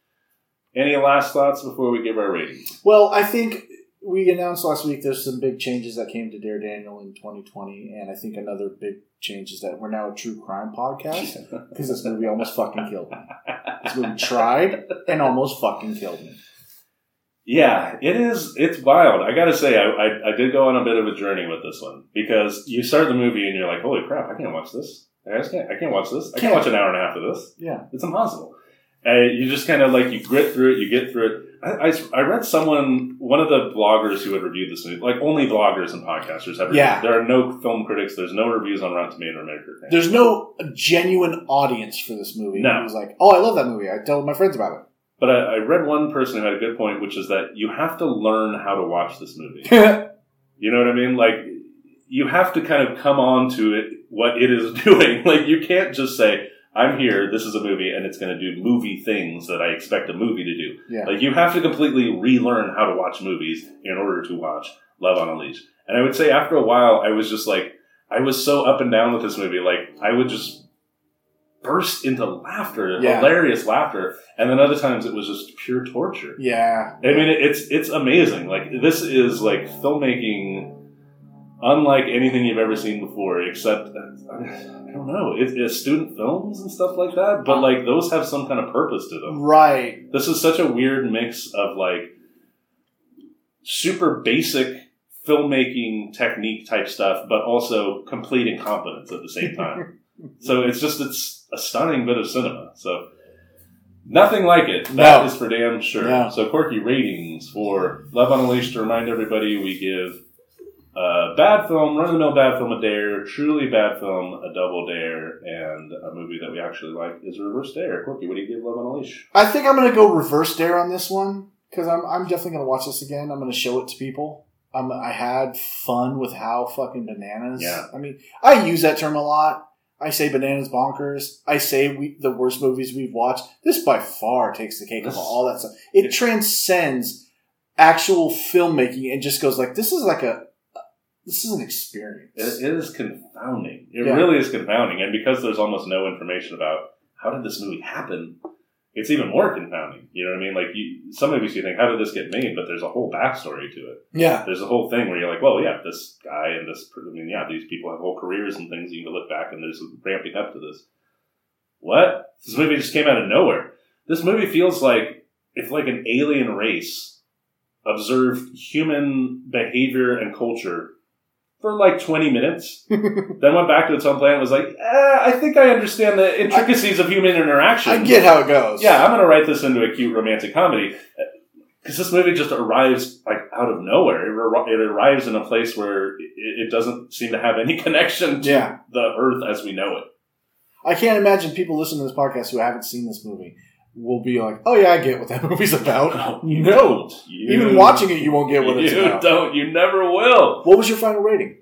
Any last thoughts before we give our rating? Well, I think we announced last week there's some big changes that came to Dare Daniel in 2020, and I think another big change is that we're now a true crime podcast because this movie almost fucking killed me. This movie tried and almost fucking killed me. Yeah, it is. It's wild. I gotta say, I, I, I did go on a bit of a journey with this one because you start the movie and you're like, "Holy crap! I can't watch this. I just can't. I can't watch this. I can't Can't. watch an hour and a half of this. Yeah. It's impossible." And you just kind of like you grit through it. You get through it. I, I, read someone, one of the bloggers who had reviewed this movie, like only bloggers and podcasters have. Reviewed. Yeah. There are no film critics. There's no reviews on Rotten Tomato or Metacritic. There's no genuine audience for this movie. No. It was like, oh, I love that movie. I tell my friends about it. But I, I read one person who had a good point, which is that you have to learn how to watch this movie. You know what I mean? Like you have to kind of come on to it what it is doing. Like you can't just say, I'm here, this is a movie, and it's gonna do movie things that I expect a movie to do. yeah. Like you have to completely relearn how to watch movies in order to watch Love on a Leash. And I would say after a while I was just like I was so up and down with this movie, like I would just burst into laughter, Yeah. hilarious laughter, and then other times it was just pure torture. yeah. I mean, it's it's amazing. Like this is like filmmaking, unlike anything you've ever seen before. Except uh, I don't know, it, it's student films and stuff like that. But like those have some kind of purpose to them. Right. This is such a weird mix of like super basic filmmaking technique type stuff, but also complete incompetence at the same time. so it's just it's a stunning bit of cinema. So. Nothing like it. That is No. for damn sure. No. So, quirky ratings for Love on a Leash. To remind everybody, we give uh, bad film, run of the mill bad film a dare, truly bad film a double dare, and a movie that we actually like is reverse dare. Corky, what do you give Love on a Leash? I think I'm going to go reverse dare on this one because I'm, I'm definitely going to watch this again. I'm going to show it to people. Um, I had fun with how fucking bananas. Yeah. I mean, I use that term a lot. I say bananas bonkers. I say we the worst movies we've watched. This by far takes the cake of all that stuff. It, it- transcends actual filmmaking and just goes like this is like a this is an experience. It, it is confounding. It Yeah. really is confounding. And because there's almost no information about how did this movie happen, it's even more confounding. You know what I mean? Like you, some movies you think, how did this get made? But there's a whole backstory to it. yeah. There's a whole thing where you're like, well, yeah, this guy and this, I mean, yeah, these people have whole careers and things. You can look back and there's ramping up to this. What? This movie just came out of nowhere. This movie feels like if like an alien race observed human behavior and culture for like 20 minutes, then went back to its own planet and was like, eh, I think I understand the intricacies of human interaction. I get how it goes. Yeah, I'm going to write this into a cute romantic comedy because this movie just arrives like out of nowhere. It, it arrives in a place where it, it doesn't seem to have any connection to Yeah. the Earth as we know it. I can't imagine people listening to this podcast who haven't seen this movie will be like, "Oh yeah, I get what that movie's about." You no, don't. You- even watching it, you won't get what it's you about. don't. You never will. What was your final rating?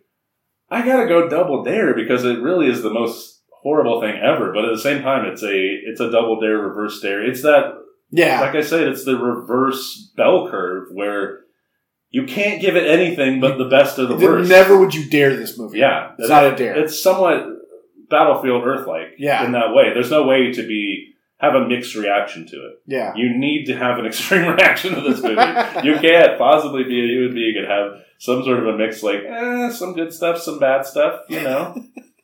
I gotta go double dare because it really is the most horrible thing ever. But at the same time, it's a it's a double dare, reverse dare. It's that Yeah, like I said, it's the reverse bell curve where you can't give it anything but the best of the worst. never would you dare this movie. Yeah, it's not a dare. It's somewhat Battlefield Earth like Yeah. in that way. There's no way to be have a mixed reaction to it. yeah, You need to have an extreme reaction to this movie. you can't possibly be a human being and have some sort of a mix like eh, some good stuff, some bad stuff. You know,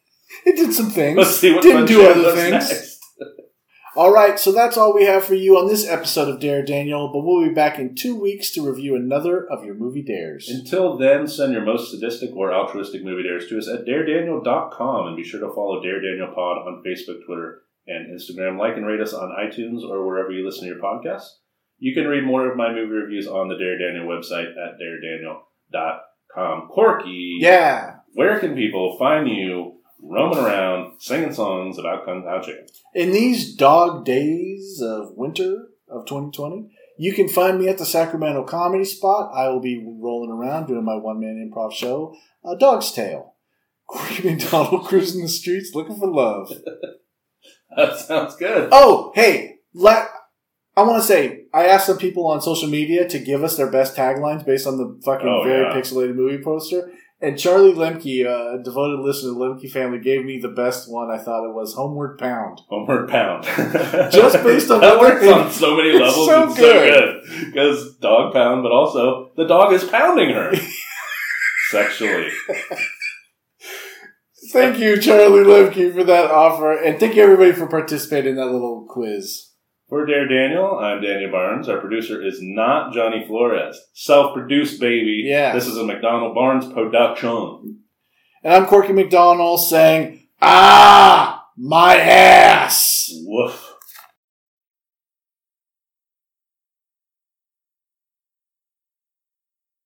it did some things. let's see what Didn't do other things. next. All right, so that's all we have for you on this episode of Dare Daniel. But we'll be back in two weeks to review another of your movie dares. Until then, send your most sadistic or altruistic movie dares to us at daredaniel.com and be sure to follow Dare Daniel Pod on Facebook, Twitter, and Instagram. Like and rate us on iTunes or wherever you listen to your podcast. You can read more of my movie reviews on the Dare Daniel website at daredaniel.com. Corky, Yeah. where can people find you roaming around singing songs about Kung Pao Chicken? In these dog days of winter of 2020, you can find me at the Sacramento Comedy Spot. I will be rolling around doing my one man improv show, A Dog's Tale. Corky McDonald cruising the streets looking for love. That sounds good. Oh, hey, let I want to say I asked some people on social media to give us their best taglines based on the fucking Oh, very yeah. pixelated movie poster. And Charlie Lemke, uh, a devoted listener to the Lemke family, gave me the best one. I thought it was Homeward Pound. Homeward Pound. Just based on that works on so many levels. so it's good. so good because dog pound, but also the dog is pounding her sexually. Thank you, Charlie Lemke, for that offer, and thank you everybody for participating in that little quiz. For Dare Daniel, I'm Daniel Barnes. Our producer is not Johnny Flores. Self-produced, baby. Yeah. This is a McDonald Barnes production. And I'm Corky McDonald saying, "Ah, my ass."